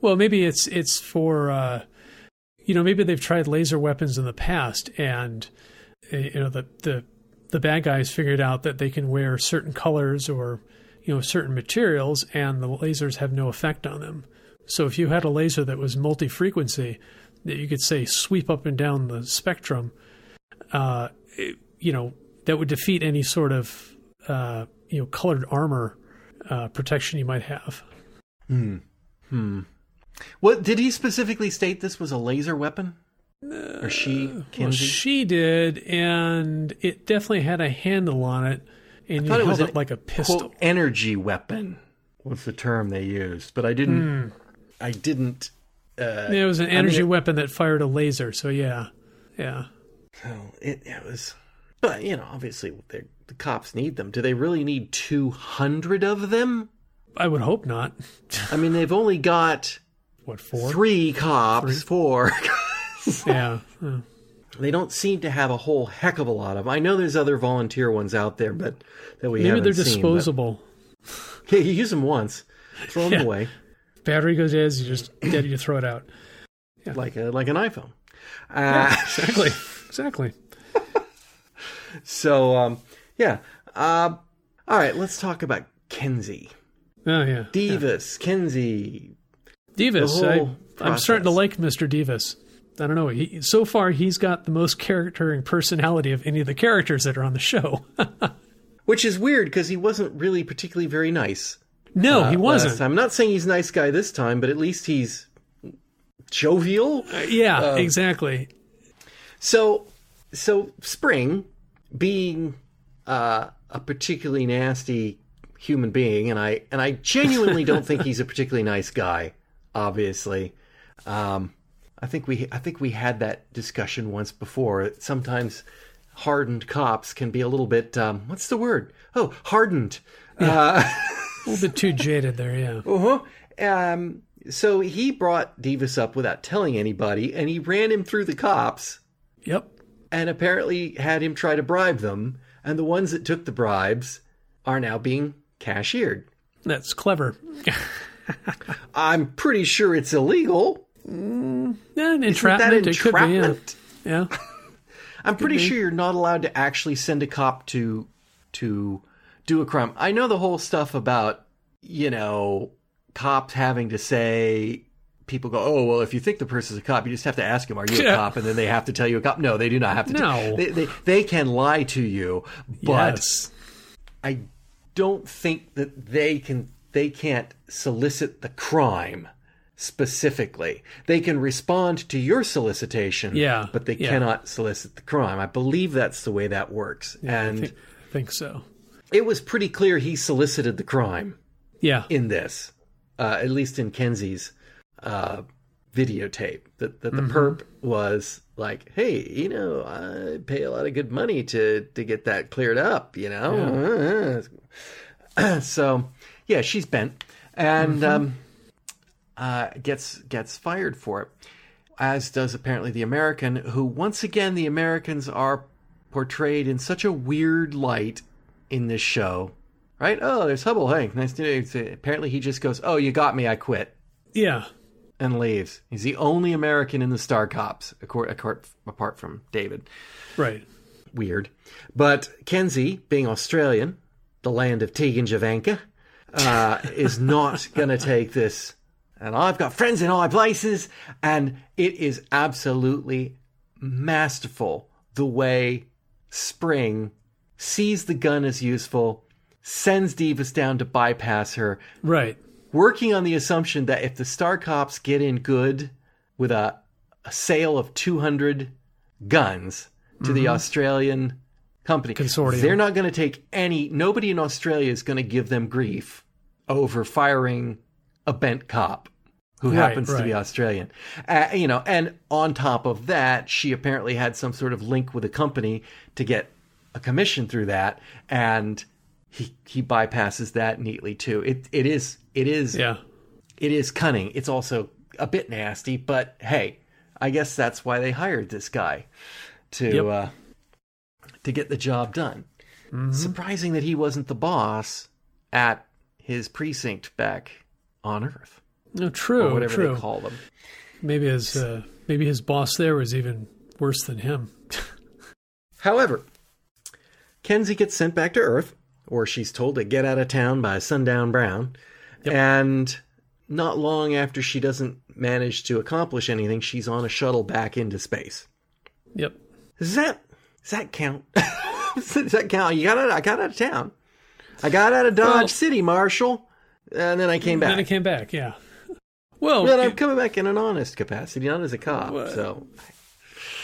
Well, maybe it's it's for uh, you know maybe they've tried laser weapons in the past, and uh, you know the the the bad guys figured out that they can wear certain colors or you know certain materials, and the lasers have no effect on them. So if you had a laser that was multi-frequency, that you could say sweep up and down the spectrum, uh, it- you know that would defeat any sort of uh, you know colored armor uh, protection you might have. What did he specifically state? This was a laser weapon, or she? Well, she did, and it definitely had a handle on it, and you thought it was it, an- like a pistol. quote energy weapon was the term they used, but I didn't. I didn't. Uh, it was an mean, energy it- weapon that fired a laser. So yeah, yeah. oh, it, it was. But you know, obviously, the cops need them. Do they really need two hundred of them? I would hope not. I mean, they've only got What for? three cops. Four. Yeah. uh, they don't seem to have a whole heck of a lot of. 'em. I know there's other volunteer ones out there, but that we Maybe they're seen, but- disposable. Yeah, you use them once, throw them Yeah. away Battery goes dead, you just dead, you throw it out. Yeah. like a like an iPhone. Uh, Exactly. exactly. So um, yeah. Uh, all right, let's talk about Kenzy, Oh yeah. Devis, Kenzy. Devis. I, I'm starting to like Mr. Devis. I don't know. He, so far, he's got the most character and personality of any of the characters that are on the show. Which is weird because he wasn't really particularly very nice. no, uh, he wasn't. I'm not saying he's a nice guy this time, but at least he's jovial. Yeah, Um, exactly. So, so Spring, being uh, a particularly nasty human being, and I and I genuinely don't think he's a particularly nice guy. Obviously, um, I think we I think we had that discussion once before. Sometimes hardened cops can be a little bit um, what's the word? Oh, hardened. Uh, A little bit too jaded there, yeah. uh-huh. Um, so he brought Devis up without telling anybody, and he ran him through the cops Yep. and apparently had him try to bribe them, and the ones that took the bribes are now being cashiered. That's clever. I'm pretty sure it's illegal. Yeah, Isn't that entrapment, it could be, yeah. yeah. I'm pretty sure you're not allowed to actually send a cop to to do a crime. I know the whole stuff about you know cops having to say people go, oh well, if you think the person's a cop, you just have to ask them, are you a Yeah. cop? And then they have to tell you a cop. No, they do not have to. No. they, they they can lie to you, but yes. I don't think that they can they can't solicit the crime specifically. They can respond to your solicitation, Yeah, but they yeah. cannot solicit the crime. I believe that's the way that works. I and think, I think so. it was pretty clear he solicited the crime Yeah. in this, uh, at least in Kenzy's uh, videotape. That that the Mm-hmm. perp was like, "Hey, you know, I pay a lot of good money to to get that cleared up." You know, so yeah, she's bent and Mm-hmm. um, uh, gets gets fired for it, as does apparently the American. Who once again, the Americans are portrayed in such a weird light in this show. Right? Oh, there's Hubble. Hey, nice to meet you. Apparently, he just goes, "Oh, you got me. I quit," Yeah. and leaves. He's the only American in the Star Cops, apart from David. Right. Weird, but Kenzy, being Australian, the land of Tegan Jovanka, uh, is not going to take this. And I've got friends in high places, and it is absolutely masterful the way Spring sees the gun as useful, sends Devis down to bypass her, Right. working on the assumption that if the Star Cops get in good with a, a sale of 200 guns to the Australian company. Consortium. they're not going to take any, nobody in Australia is going to give them grief over firing a bent cop who Right, happens to be Australian. Uh, you know, and on top of that, she apparently had some sort of link with a company to get a commission through that. And he he bypasses that neatly too. It it is it is Yeah. it is cunning. It's also a bit nasty, but hey, I guess that's why they hired this guy to Yep. uh, to get the job done. Surprising that he wasn't the boss at his precinct back on Earth, No, true. or whatever true. they call them. Maybe his uh, maybe his boss there was even worse than him. However, Kenzy gets sent back to Earth, or she's told to get out of town by Sundown Brown. Yep. And not long after she doesn't manage to accomplish anything, she's on a shuttle back into space. Yep. Does that does that count? does that count? You got out, I got out of town. I got out of Dodge Well- City, Marshall, and then I came back. Then it came back. Yeah. Well, But I'm coming back in an honest capacity, not as a cop. What? So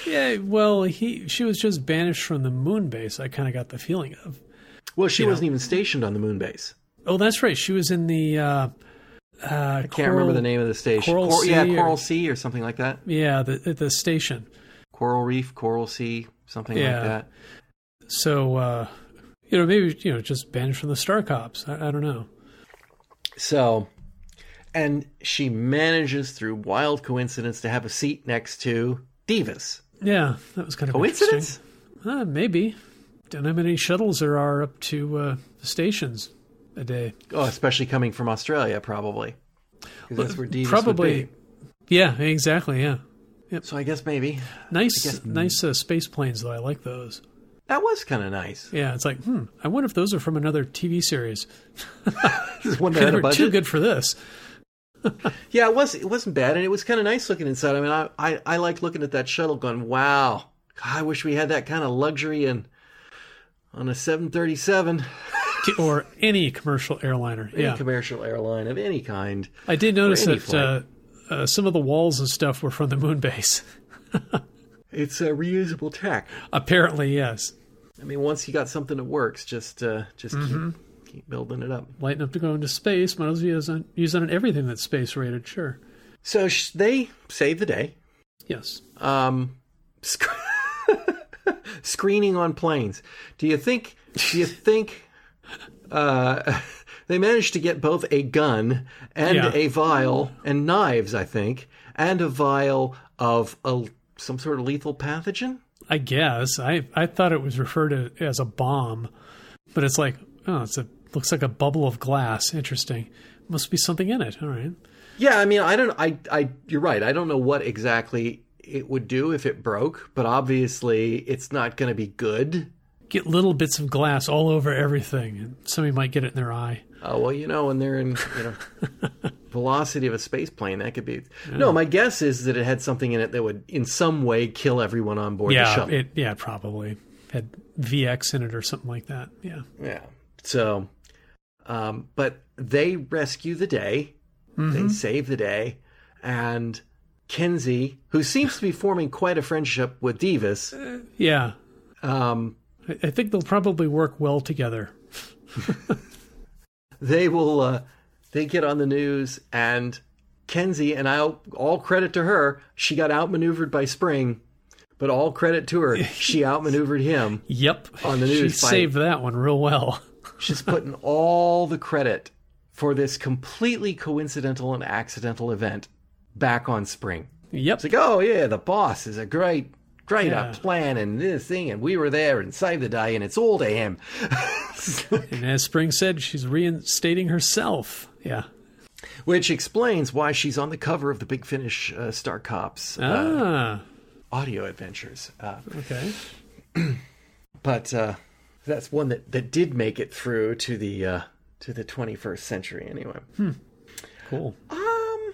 yeah. Well, he she was just banished from the moon base. I kind of got the feeling of. well, she wasn't even stationed on the moon base. Oh, that's right. She was in the. Uh, uh, I can't remember the name of the station. Coral Cor- yeah, Sea or- Coral Sea or something like that. Yeah, the the station. Coral Reef, Coral Sea, something Yeah. like that. So uh, you know, maybe you know, just banished from the Star Cops. I, I don't know. So, and she manages through wild coincidence to have a seat next to Devis. Yeah, that was kind of Coincidence? Uh, maybe. Don't know how many shuttles there are up to uh, the stations a day. Oh, especially coming from Australia, probably. 'Cause that's where Devis Probably. Yeah, exactly. Yeah, be. So I guess maybe nice, guess- nice uh, space planes though. I like those. that was kind of nice. Yeah, it's like, hmm. I wonder if those are from another TV series. Just one that They had a were too good for this. Yeah, it was. It wasn't bad, and it was kind of nice looking inside. I mean, I I, I like looking at that shuttle, going, "Wow, God, I wish we had that kind of luxury and on a 737, or any commercial airliner. any Yeah, commercial airline of any kind." I did notice that uh, uh, some of the walls and stuff were from the moon base. It's a reusable tech. Apparently, yes. I mean, once you got something that works, just uh, just Mm-hmm. keep keep building it up. Light enough to go into space. Might as well use on, use on everything that's space rated. Sure. So sh- they save the day. Yes. Um, sc- screening on planes. Do you think? Do you think? Uh, they managed to get both a gun and Yeah. a vial and knives, I think, and a vial of a, some sort of lethal pathogen. I guess. I, I thought it was referred to as a bomb, but it's like, oh, it's a looks like a bubble of glass. Interesting. Must be something in it. All right. Yeah, I mean, I don't. I, I. You're right. I don't know what exactly it would do if it broke, but obviously, it's not going to be good. Get little bits of glass all over everything, and somebody might get it in their eye. Oh well, you know, when they're in you know velocity of a space plane, that could be. No, my guess is that it had something in it that would, in some way, kill everyone on board the yeah, shuttle. it yeah probably had VX in it or something like that. Yeah. yeah. So, um, but they rescue the day. Mm-hmm. They save the day, and Kenzy, who seems to be forming quite a friendship with Devis, Yeah. um, I, I think they'll probably work well together. they will uh, they get on the news and Kenzy and I all credit to her she got outmaneuvered by Spring but all credit to her she outmaneuvered him Yep. On the she news fight. saved that one real well. she's putting all the credit for this completely coincidental and accidental event back on Spring Yep. it's like oh yeah the boss is a great great Yeah. uh, plan and this thing and we were there and saved the day and it's all to him And as Spring said, she's reinstating herself. Yeah. which explains why she's on the cover of the Big Finish uh, Star Cops uh, Ah. audio adventures. Uh, Okay. but uh, that's one that, that did make it through to the uh, to the 21st century anyway. Cool. Um,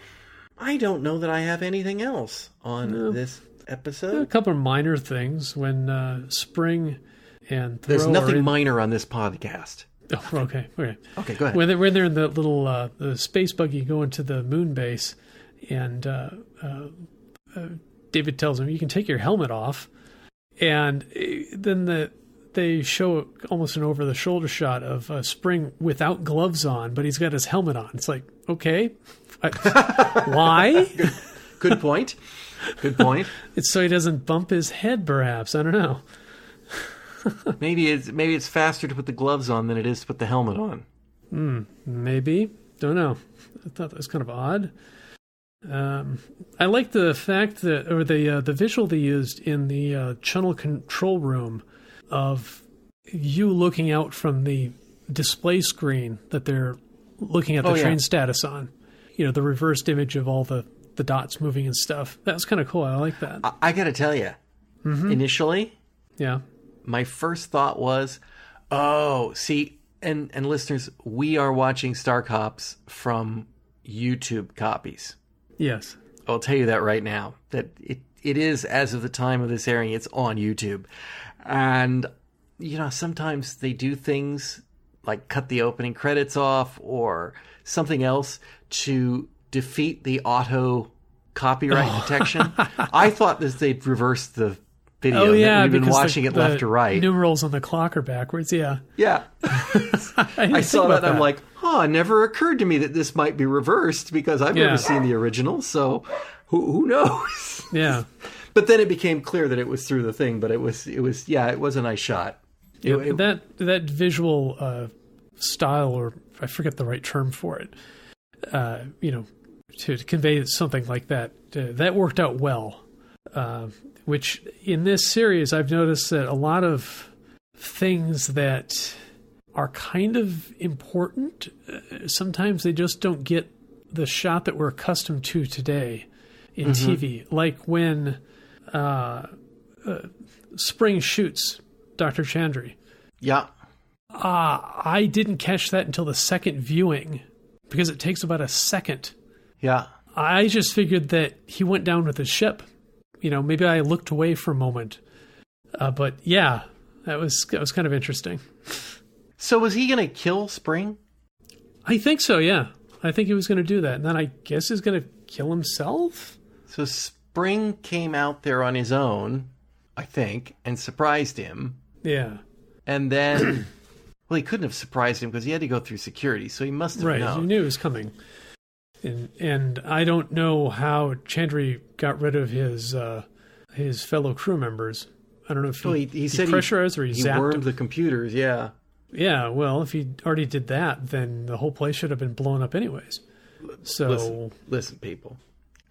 I don't know that I have anything else on this A couple of minor things when uh, Spring and There's nothing in- minor on this podcast. Oh, okay. Okay. Okay, go ahead. When they're, when they're in the little uh, the space buggy going to the moon base, and uh, uh, uh, David tells him, "You can take your helmet off," and uh, then the they show almost an over the shoulder shot of uh, Spring without gloves on, but he's got his helmet on. It's like, okay, I- why? Good point. Good point. It's so he doesn't bump his head, perhaps. I don't know. maybe it's maybe it's faster to put the gloves on than it is to put the helmet on. Maybe. Don't know. I thought that was kind of odd. Um, I like the fact that, or the uh, the visual they used in the uh, channel control room of you looking out from the display screen that they're looking at the Oh, yeah. train status on. You know, the reversed image of all the, the dots moving and stuff. That was kind of cool. I like that. I, I got to tell you, mm-hmm. initially, yeah. my first thought was, oh, see, and and listeners, we are watching Star Cops from YouTube copies. Yes. I'll tell you that right now. That it it is as of the time of this airing, it's on YouTube, and you know sometimes they do things like cut the opening credits off or something else to defeat the auto copyright detection. I thought that they'd reversed the video. Oh yeah, we've been because the- watching it left to right. Numerals on the clock are backwards. Yeah, yeah. I, I saw about that, I'm like, huh, never occurred to me that this might be reversed because I've Yeah. never seen the original, so who, who knows? yeah, But then it became clear that it was through the thing, but it was it was yeah, it was a nice shot. It- Yeah, it- that that visual uh, style, or I forget the right term for it, uh, you know, to, convey something like that, uh, that worked out well. Uh, which in this series, I've noticed that a lot of things that are kind of important, uh, sometimes they just don't get the shot that we're accustomed to today in TV. Like when uh, uh, Spring shoots Dr. Chandri. yeah. Ah, I didn't catch that until the second viewing because it takes about a second. Yeah. I just figured that he went down with his ship. You know, maybe I looked away for a moment. Uh, but yeah, that was that was kind of interesting. So was he gonna kill Spring? I think so. Yeah, I think he was going to do that, and then I guess he's going to kill himself. So Spring came out there on his own, I think, and surprised him. Yeah, And then well, he couldn't have surprised him because he had to go through security, so he must have right. You known. knew it was coming, and and I don't know how Chandri got rid of his uh, his fellow crew members. I don't know if he, Well, he, he said he, pressurized or he, he zapped wormed them. the computers, yeah. Yeah, well, if he already did that, then the whole place should have been blown up anyways. So Listen, listen, people.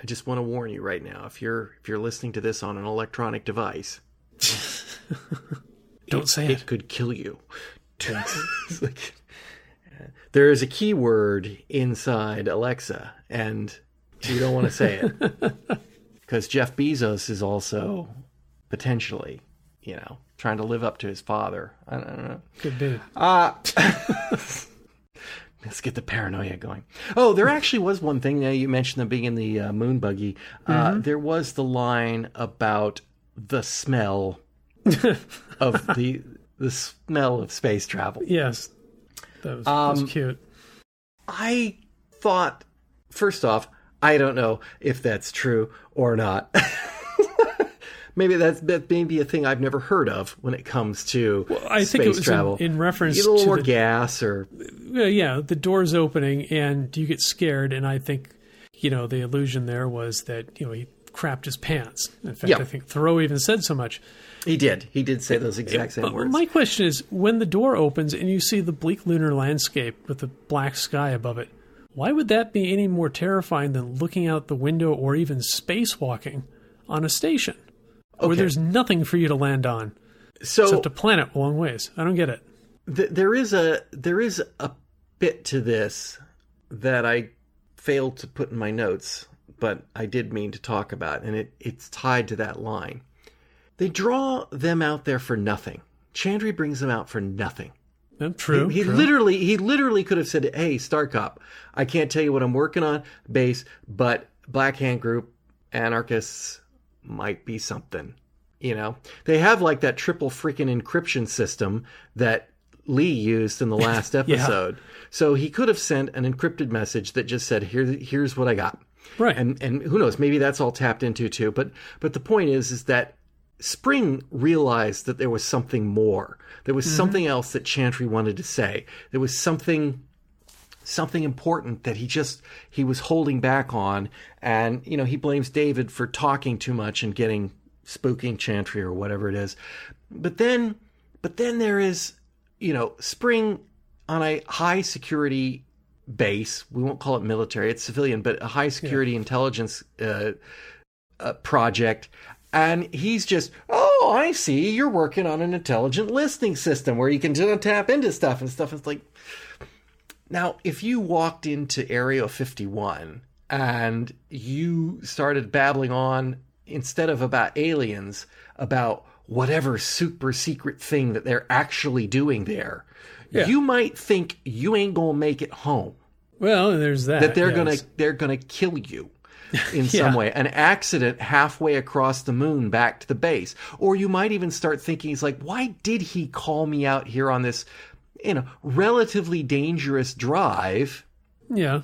I just want to warn you right now. If you're if you're listening to this on an electronic device, don't say it it. could kill you. Like, there is a keyword inside Alexa, and you don't want to say it because Jeff Bezos is also potentially, you know, trying to live up to his father. I don't know. Could be. Uh, let's get the paranoia going. Oh, there actually was one thing. Now you mentioned them being in the uh, moon buggy. Uh, There was the line about the smell of the the smell of space travel. Yes, that was, that Um, was cute. I thought, first off, I don't know if that's true or not. Maybe that's that may be a thing I've never heard of when it comes to I space think it was in, travel. in reference Get a little to more the, gas, or yeah, the doors opening and you get scared, and I think you know the illusion there was that you know he crapped his pants. In fact, Yeah. I think Theroux even said so much. He did. He did say those exact same But words. my question is, when the door opens and you see the bleak lunar landscape with the black sky above it, why would that be any more terrifying than looking out the window or even spacewalking on a station where there's nothing for you to land on so except a planet a long ways? I don't get it. th- there is a there is a bit to this that I failed to put in my notes, but I did mean to talk about, and it, it's tied to that line. They draw them out there for nothing. Chandri brings them out for nothing. Uh, True. He true. literally he literally could have said, "Hey, Star Cop, I can't tell you what I'm working on, base, but Black Hand Group, anarchists might be something." You know, they have like that triple freaking encryption system that Lee used in the last episode. So he could have sent an encrypted message that just said, "Here, here's what I got." right. and and who knows maybe that's all tapped into too but but the point is is that spring realized that there was something more. There was something else that Chandri wanted to say. There was something something important that he just he was holding back on. And you know he blames david for talking too much and getting spooking Chandri or whatever it is. But then But then there is, you know, Spring on a high security base. We won't call it military; it's civilian, but a high security intelligence uh, uh, project. And he's just, oh, I see. You're working on an intelligent listening system where you can just tap into stuff and stuff. It's like, now, if you walked into Area 51 and you started babbling on instead of about aliens, about whatever super secret thing that they're actually doing there, Yeah. you might think you ain't gonna make it home. Well, there's that. That they're yes. gonna they're gonna kill you in some way. An accident halfway across the moon back to the base. Or you might even start thinking he's like, why did he call me out here on this you know relatively dangerous drive Yeah.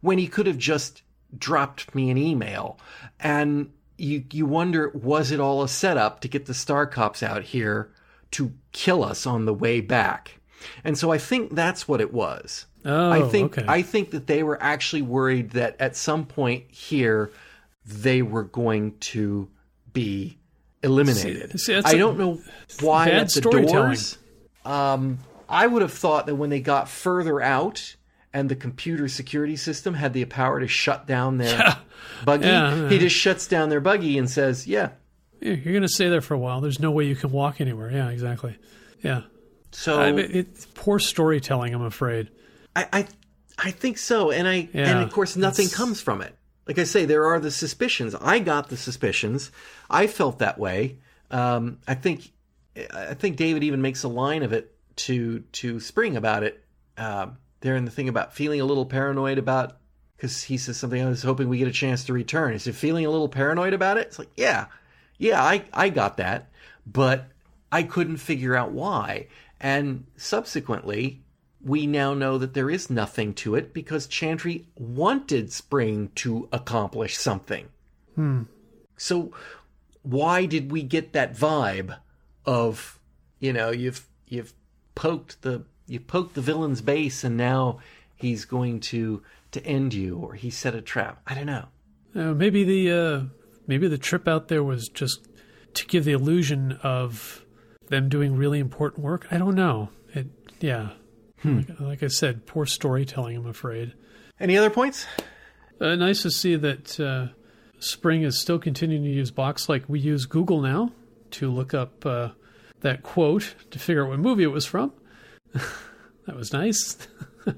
when he could have just dropped me an email and you you wonder was it all a setup to get the star cops out here to kill us on the way back and so i think that's what it was Oh, i think okay. i think that they were actually worried that at some point here they were going to be eliminated See- see, i don't know why at the doors um, I would have thought that when they got further out and the computer security system had the power to shut down their buggy, Yeah, he just shuts down their buggy and says, "Yeah." Yeah, You're going to stay there for a while. There's no way you can walk anywhere. Yeah, exactly. Yeah. So I mean, it's poor storytelling, I'm afraid. I, I, I think so, and I, and of course, nothing it's- comes from it. Like I say, there are the suspicions. I got the suspicions. I felt that way. Um, I think, I think David even makes a line of it to to Spring about it. Um, there in the thing about feeling a little paranoid about because he says something. I was hoping we get a chance to return. Is he feeling a little paranoid about it? It's like, yeah, yeah, I I got that, but I couldn't figure out why. And subsequently, we now know that there is nothing to it because Chandri wanted Spring to accomplish something. So why did we get that vibe of, you know, you've you've poked the you poked the villain's base and now he's going to to end you or he set a trap. I don't know. Uh, maybe the uh, maybe the trip out there was just to give the illusion of them doing really important work. I don't know. It, yeah. Like, like I said, poor storytelling. I'm afraid. Any other points? Uh, nice to see that uh, Spring is still continuing to use Box like we use Google now to look up uh, that quote to figure out what movie it was from. that was nice.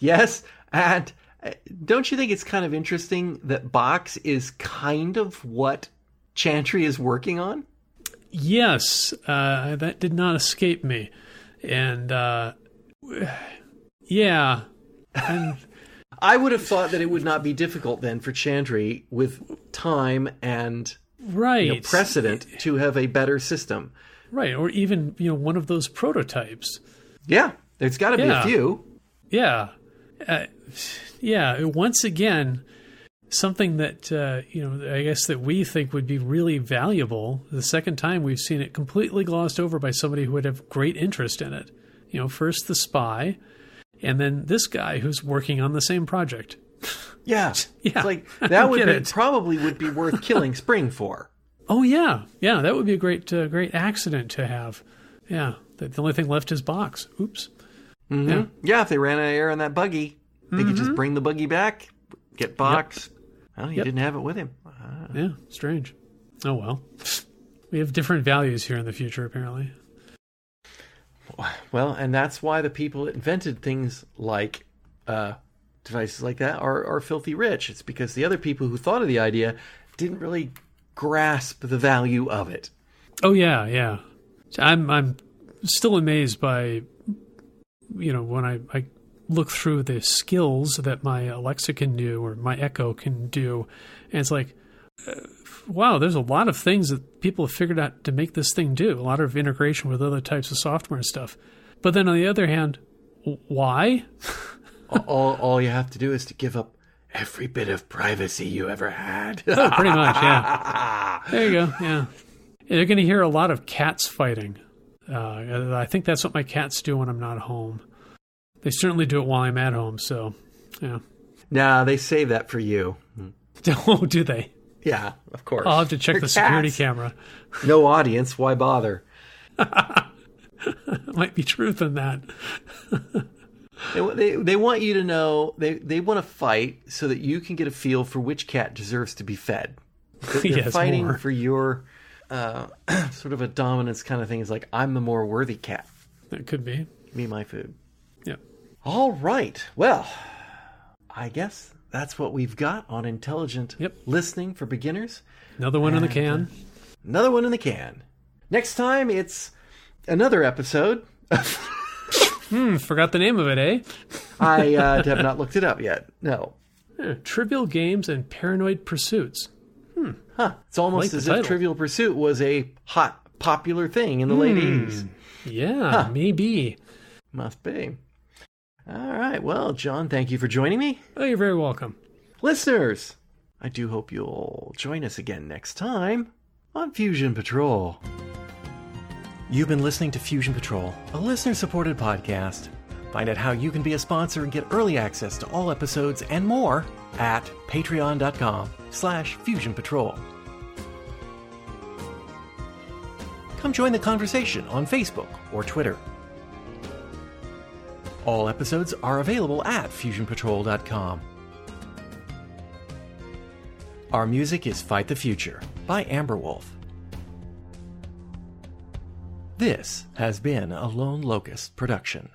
Yes, and uh, don't you think it's kind of interesting that Box is kind of what Chandri is working on? Yes, uh, that did not escape me, and uh, yeah, and I would have thought that it would not be difficult then for Chandri with time and right, you know, precedent to have a better system. right, or even you know one of those prototypes. Yeah, there's got to be Yeah. a few. Yeah, uh, yeah. Once again, something that uh, you know, I guess that we think would be really valuable. The second time we've seen it completely glossed over by somebody who would have great interest in it. You know, first the spy, and then this guy who's working on the same project. Yeah, Yeah, It's like that would be, probably would be worth killing Spring for. Oh yeah, yeah. That would be a great, uh, great accident to have. Yeah, the, the only thing left is box. Oops. Yeah. Yeah, if they ran out of air on that buggy, they could just bring the buggy back, get Box. Oh, he Yep. didn't have it with him. Ah. Yeah, strange. Oh well. We have different values here in the future, apparently. Well, and that's why the people that invented things like uh, devices like that are, are filthy rich. It's because the other people who thought of the idea didn't really grasp the value of it. Oh yeah, yeah. I'm I'm still amazed by you know when I I look through the skills that my Alexa can do or my Echo can do, and it's like. Uh, wow, there's a lot of things that people have figured out to make this thing do. A lot of integration with other types of software and stuff. But then on the other hand, why? all, all you have to do is to give up every bit of privacy you ever had. Oh, pretty much, yeah. There you go. Yeah, you're going to hear a lot of cats fighting. Uh, I think that's what my cats do when I'm not home. They certainly do it while I'm at home. So, yeah. nah, they save that for you. Oh, do they? Yeah, of course. I'll have to check They're the security camera. No audience, why bother? Might be truth in that. They, they, they want you to know, they, they want to fight so that you can get a feel for which cat deserves to be fed. They're, they're Yes, fighting more. for your uh, sort of a dominance kind of thing. Is like, I'm the more worthy cat. That could be. Me my food. Yeah. All right. Well, I guess that's what we've got on intelligent Yep. listening for beginners. Another one in the can. Another one in the can. Next time, it's another episode. Hmm, forgot the name of it, eh? I uh, have not looked it up yet. No. Eh, Trivial games and paranoid pursuits. Hmm. Huh. It's almost Like as title. if Trivial Pursuit was a hot, popular thing in the late Hmm. 80s. Yeah, maybe. Must be. All right. Well, John, thank you for joining me. Oh, you're very welcome. Listeners, I do hope you'll join us again next time on Fusion Patrol. You've been listening to Fusion Patrol, a listener supported podcast. Find out how you can be a sponsor and get early access to all episodes and more at patreon.com slash fusion patrol. Come join the conversation on Facebook or Twitter. All episodes are available at fusionpatrol.com. Our music is Fight the Future by Amber Wolf. This has been a Lone Locust production.